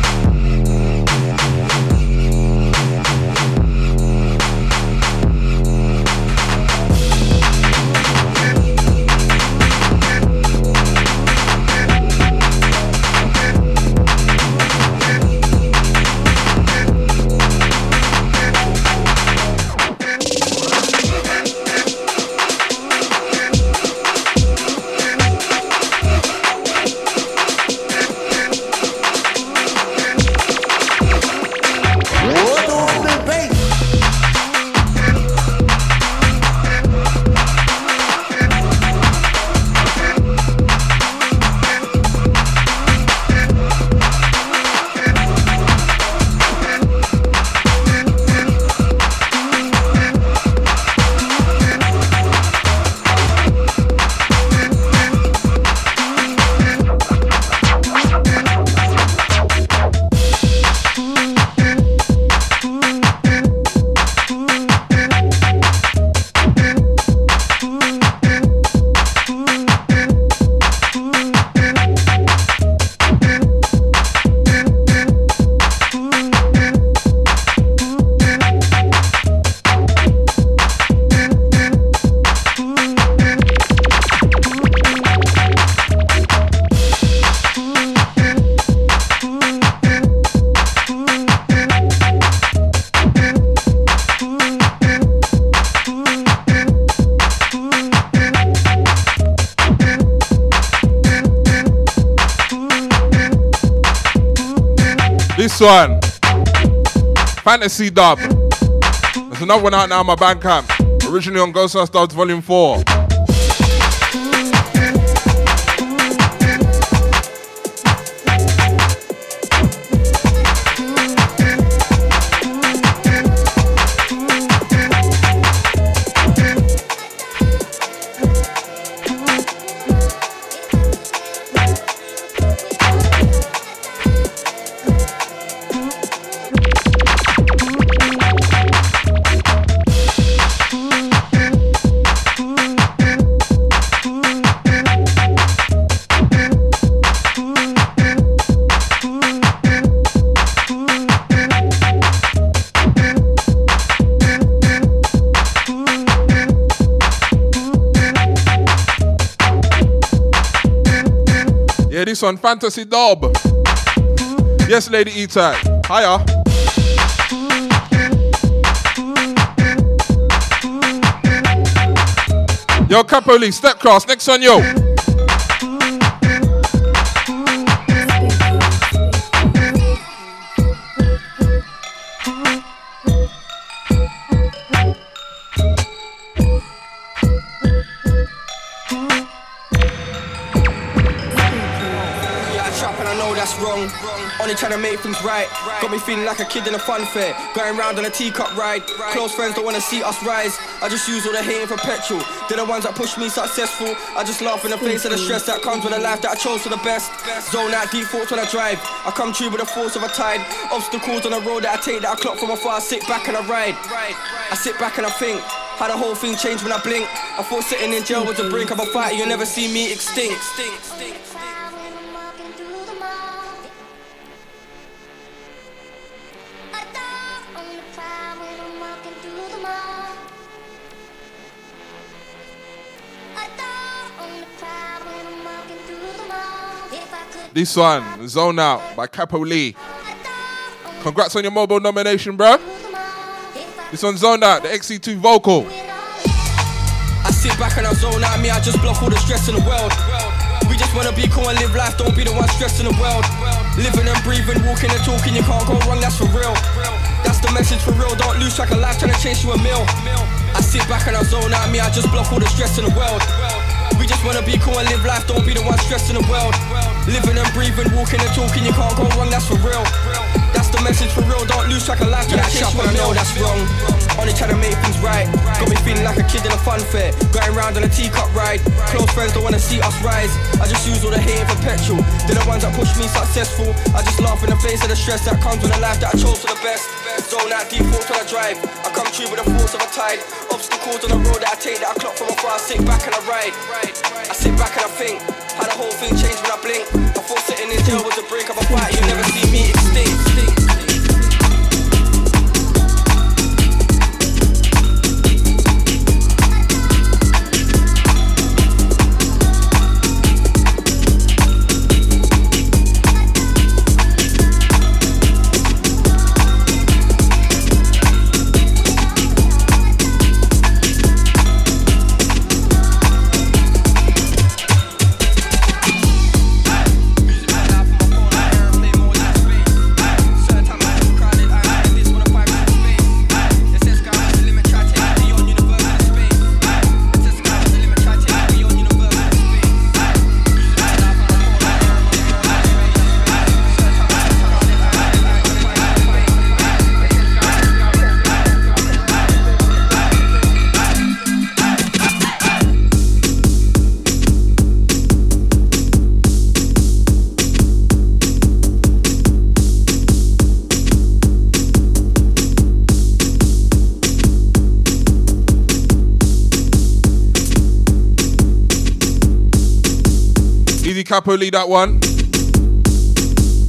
Speaker 1: One. Fantasy dub. There's another one out now on my Bandcamp. Originally on Ghost House Dubs Volume 4. One, Fantasy Dub. Yes, Lady E-Tag. Hiya. Yo, Capo Lee, step cross. Next one, yo.
Speaker 4: Make things right. Got me feeling like a kid in a fun fair. Going round on a teacup ride. Close friends don't wanna see us rise. I just use all the hating for petrol. They're the ones that push me successful. I just laugh in the face of the stress that comes with a life that I chose for the best. Zone out deep thoughts when I drive. I come true with the force of a tide. Obstacles on the road that I take that I clock from afar. I sit back and I ride. I sit back and I think. How the whole thing changed when I blink. I thought sitting in jail was the brink of a fight. you'll never see me extinct.
Speaker 1: This one, Zone Out by Capo Lee. Congrats on your MOBO nomination, bro. This one's Zone Out, the XC2 vocal.
Speaker 4: I sit back and I zone out me, I just block all the stress in the world. We just wanna be cool and live life, don't be the one stressing the world. Living and breathing, walking and talking, you can't go wrong, that's for real. That's the message for real, don't lose track of life trying to chase you a meal. I sit back and I zone out me, I just block all the stress in the world. We just wanna be cool and live life, don't be the one stressing the world. Living and breathing, walking and talking, you can't go wrong, that's for real. Message for real, don't lose track of life trying to chase you a meal. I know that's wrong. Only trying to make things right. Got me feeling like a kid in a fun fair. Going round on a teacup ride. Close friends don't wanna see us rise. I just use all the hating for petrol. They're the ones that push me successful. I just laugh in the face of the stress that comes with a life that I chose for the best. Zone out deep thoughts when I drive. I come true with the force of a tide. Obstacles on the road that I take that I clock from afar. I sit back and I ride. I sit back and I think. How the whole thing changed when I blink. I thought sitting in jail was the brink of a fight. You never see
Speaker 1: Capo Lee that one.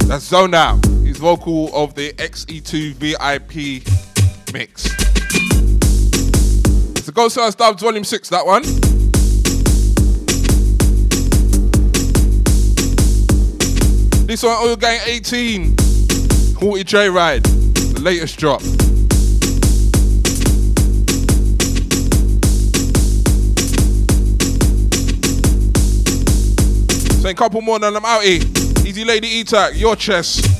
Speaker 1: That's Zone Out. He's vocal of the XE2 VIP mix. It's the Ghost House Dubs Volume 6, that one. This one, Oil Gang 18. 40 J Ride. The latest drop. So a couple more and I'm out here. Easy Lady E-Tac, your chest.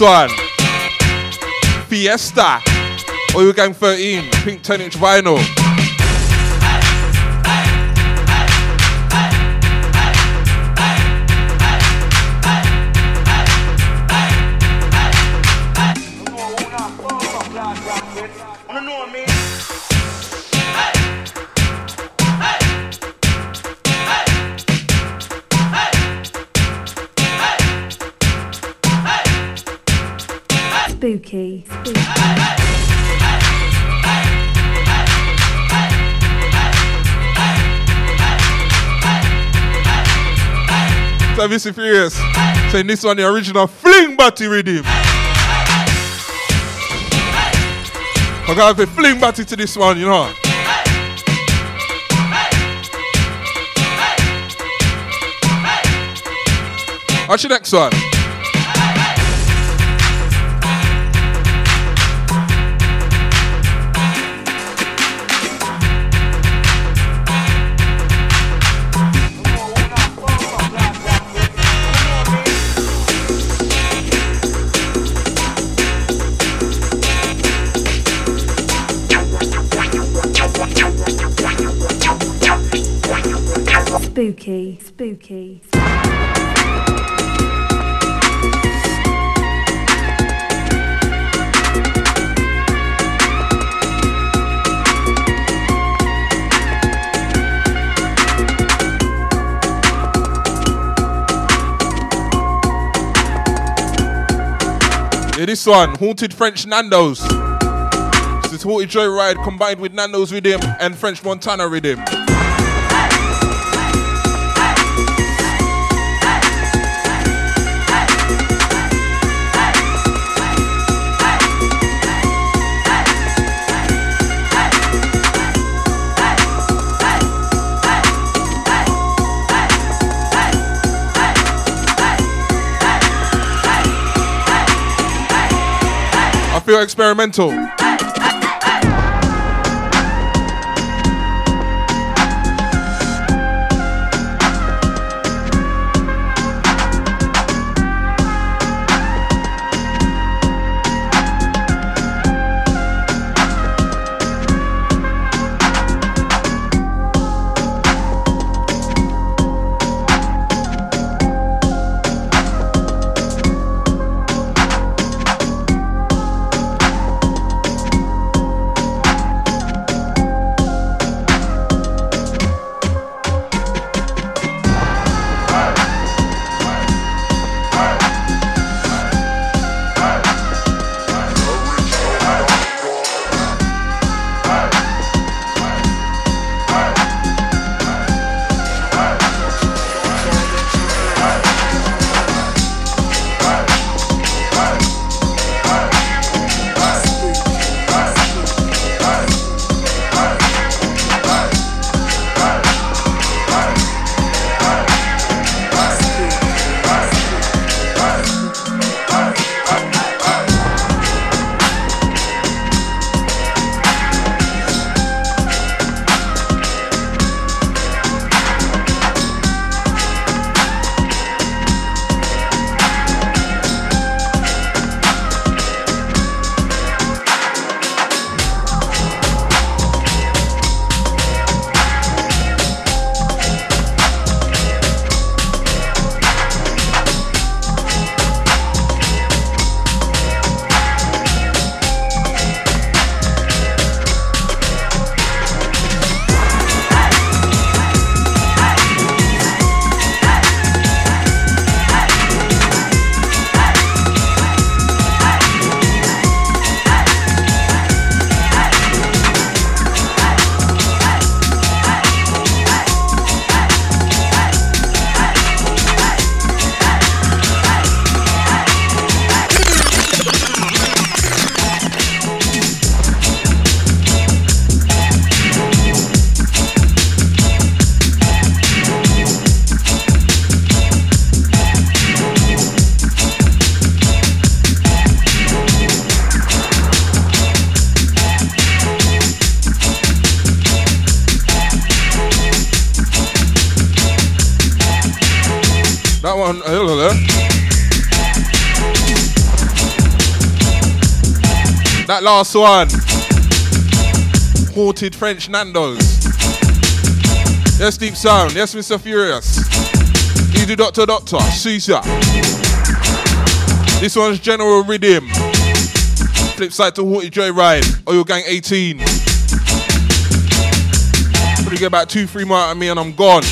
Speaker 1: One. Fiesta. Oil Gang 13. Pink 10 inch vinyl. Service Furious. Saying this one the original fling batty rhythm. I gotta a fling batty to this one, you know. What's your next one?
Speaker 11: Spooky. Spooky.
Speaker 1: Yeah, this one, Haunted French Nando's. This is Haunted Joyride combined with Nando's rhythm and French Montana rhythm. Feel experimental. That uh, that last one. Haunted French Nando's. Yes, Deep Sound. Yes, Mr. Furious. Easy Doctor Doctor. Caesar. This one's General Rhythm. Flip side to Haunted Joyride. Oil Gang 18. Probably get about two, three more out of me and I'm gone.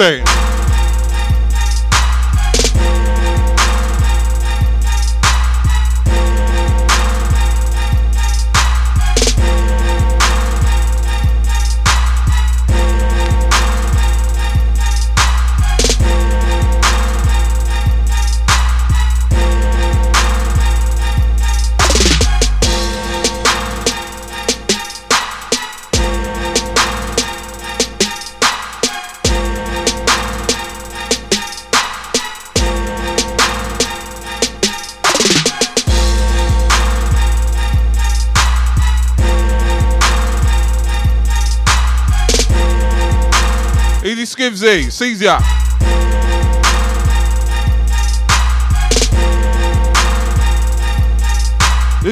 Speaker 1: Saying?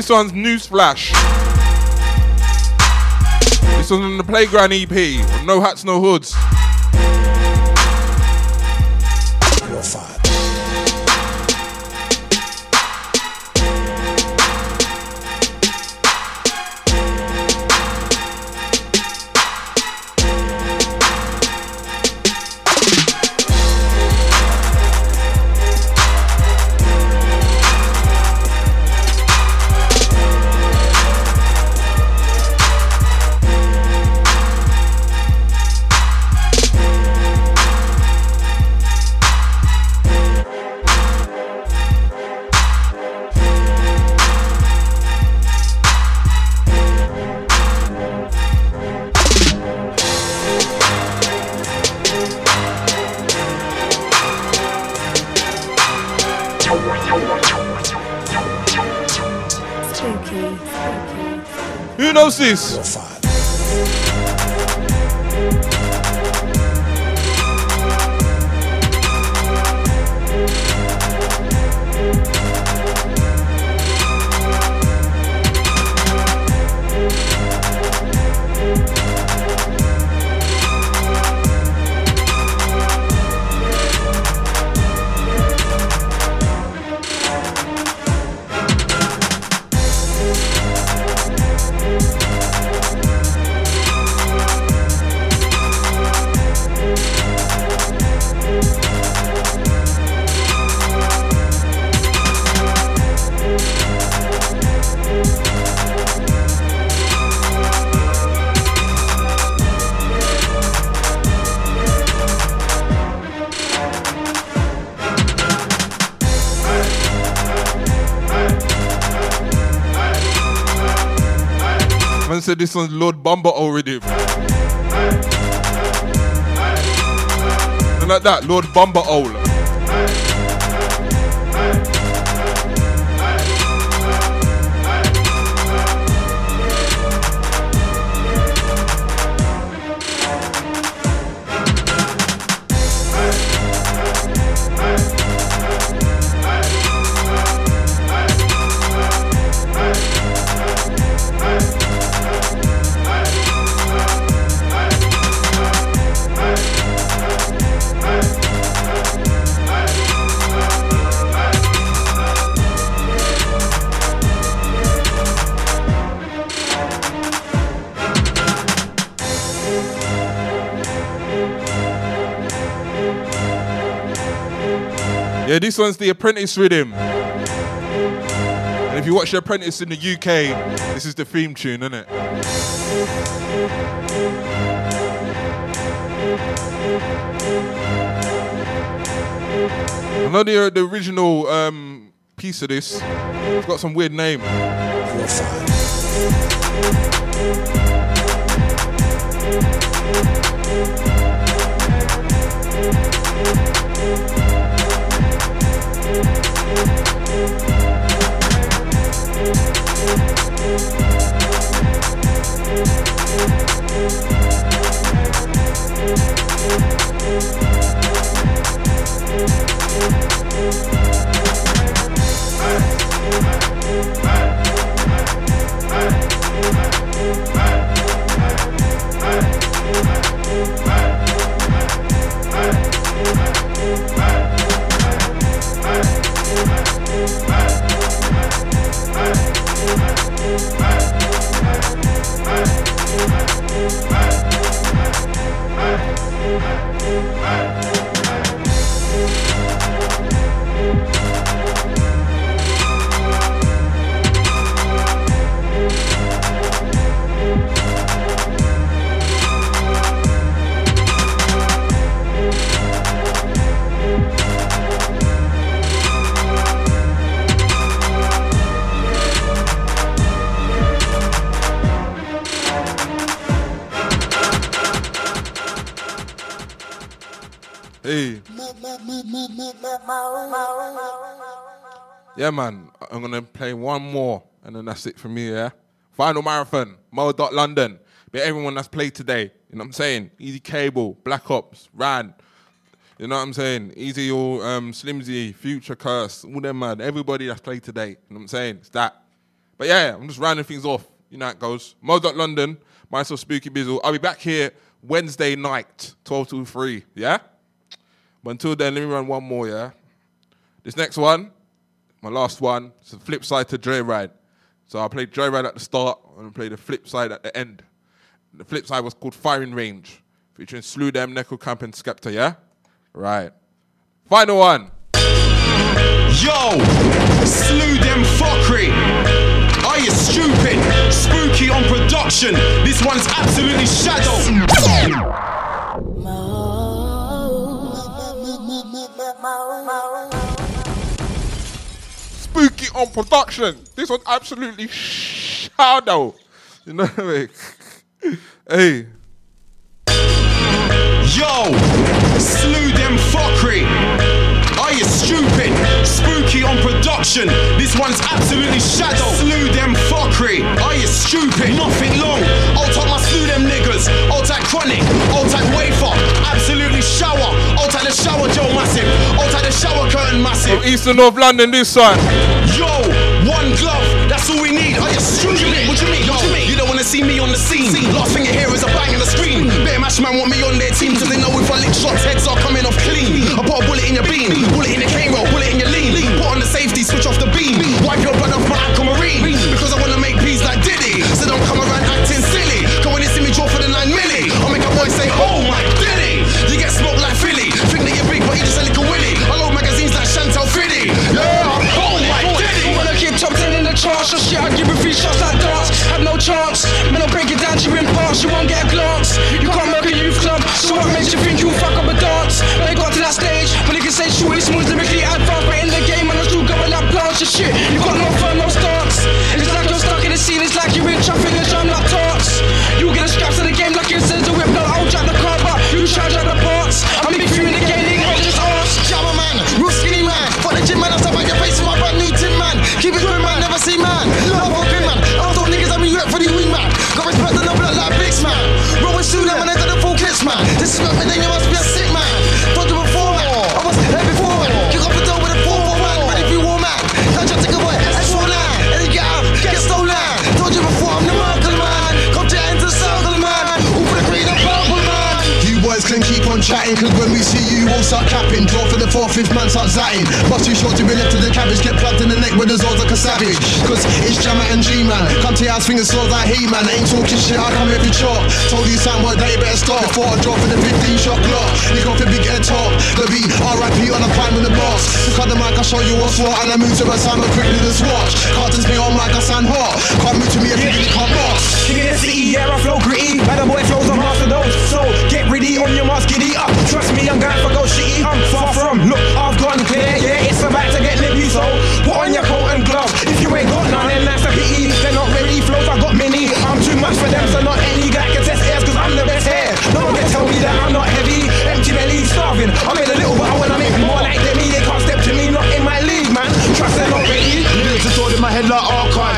Speaker 1: This one's Newsflash. This one's on the Playground EP. No hats, no hoods. Who this one's Lord Bumba already. And like that, Lord Bumba Owl. Yeah, this one's the Apprentice rhythm. And if you watch The Apprentice in the UK, this is the theme tune, isn't it? I know the, the original um, piece of this. It's got some weird name. Yeah, man. I'm gonna play one more, and then that's it for me. Yeah. Final marathon, Mo Dot London. But everyone that's played today, you know what I'm saying? Easy Cable, Black Ops, Ran. You know what I'm saying? Easy or um, Slimzy, Future Curse, all them man. Everybody that's played today. You know what I'm saying? It's that. But yeah, I'm just rounding things off. You know how it goes. Mo Dot London, myself Spooky Bizzle. I'll be back here Wednesday night, 12 to 3. Yeah? But until then, let me run one more, yeah? This next one, my last one, it's the flip side to Joyride. So I played Joyride at the start, and I played the flip side at the end. The flip side was called Firing Range, featuring Slew Dem, Neko Camp, and Skepta, yeah? Right. Final one.
Speaker 16: Yo, slew them fuckery. Are you stupid? Spooky on production. This one's absolutely shadow.
Speaker 1: On production. This one's absolutely shadow. You know what I mean? [LAUGHS] hey.
Speaker 16: Yo, slew them fuckery. Are you stupid? Spooky on production. This one's absolutely shadow. Slew them fuckery. Are you stupid? Nothing long. Old type my slew them niggas. Old type chronic. Old type wafer. Absolutely shower. Old type the shower Joe massive. Old type the shower curtain massive.
Speaker 1: From East and North London, this one.
Speaker 16: Scene. Last thing you hear is a bang in the screen. Better match man want me on their team till they know if I lick shots, heads are coming off clean. I put a bullet in your bean, bullet in your
Speaker 3: chatting, cause when we see you, won't start capping. Draw for the fourth, fifth man, start zatting. Bust too short to be left to the cabbage, get plugged in the neck with the Zols like a savage. Cause it's Jammer and G-Man. Come to your house, fingers swords like He-Man. Ain't talking shit, I come every chop. Told you some what they better stop. Before I drop in the 15 shot clock. Nick off the big head top. The beat, RIP on the prime with the boss. Cut the mic, I show you what's what. And I move to a sound, but quickly the swatch. Cartons me on mic, I sound hot. Can't move to me if you really can't boss.
Speaker 5: King of the city, yeah, I flow gritty. Bad boy flows, I'm master those. So get ready on your mask, giddy up. Trust me, I'm going for go shitty. I'm far from. Look, I've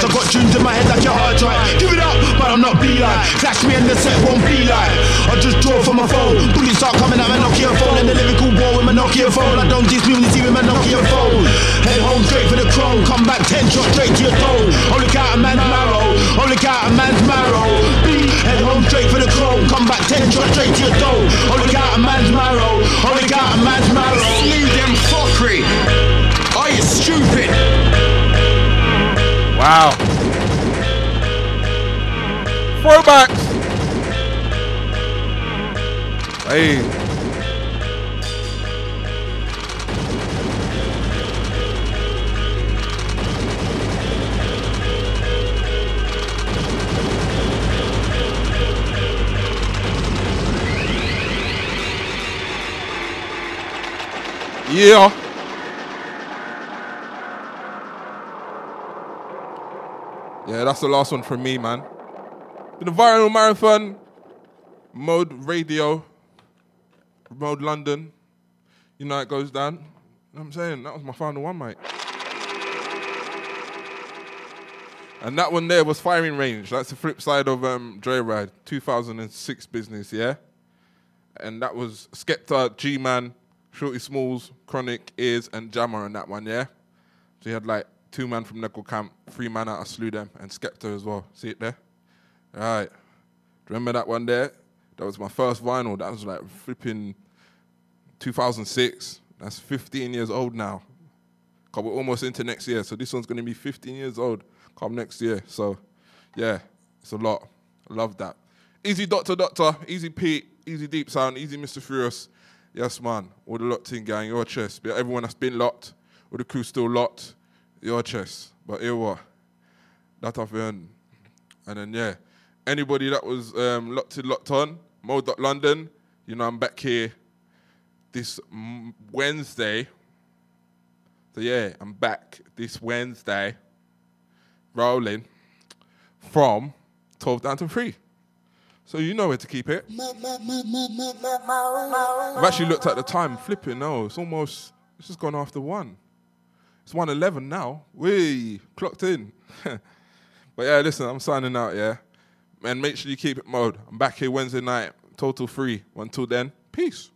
Speaker 5: I got
Speaker 16: tunes in my head like your hard drive. Give it up, but I'm not beeline. Flash me and the set won't be like. I just draw from my phone. Bullets start coming out my Nokia phone. And the lyrical war with my Nokia phone. I don't diss me when see with my Nokia phone. Head home straight for the chrome. Come back ten shots straight to your dome. Only oh, count a man's marrow. Oh, Only count a man's marrow. Head home straight for the chrome. Come back ten shots straight to your dome. Only oh, count a man's marrow. Only count a man's marrow.
Speaker 5: Slew them fuckery. Are you stupid?
Speaker 1: Wow. Throwbacks. Hey. Yeah. Yeah, that's the last one from me, man. The viral marathon, mode radio, mode London. You know it goes down. You know what I'm saying? That was my final one, mate. And that one there was firing range. That's the flip side of um, Joyride, 2006 business, yeah? And that was Skepta, G Man, Shorty Smalls, Chronic, Ears, and Jammer on that one, yeah? So you had like two man from Nickel Camp, three man out of Slew Dem, and Skepta as well. See it there? All right. Remember that one there? That was my first vinyl. That was like flipping 2006. That's 15 years old now. Cause we're almost into next year, so this one's gonna be 15 years old come next year. So, yeah, it's a lot. Love that. Easy Doctor Doctor, Easy Pete, Easy Deep Sound, Easy Mr. Furious. Yes, man. All the locked in gang, your chest. Everyone that's been locked, all the crew still locked, your chest. But here what? That I've earned. And then yeah, anybody that was um, locked in, locked on, Mode London, you know I'm back here this Wednesday. So yeah, I'm back this Wednesday, rolling from 12 down to 3. So you know where to keep it. I've actually looked at the time, flipping, no, it's almost, it's just gone after 1. It's 111 now. We clocked in. but yeah, listen, I'm signing out, yeah. And make sure you keep it mode. I'm back here Wednesday night, total free. Until then, peace.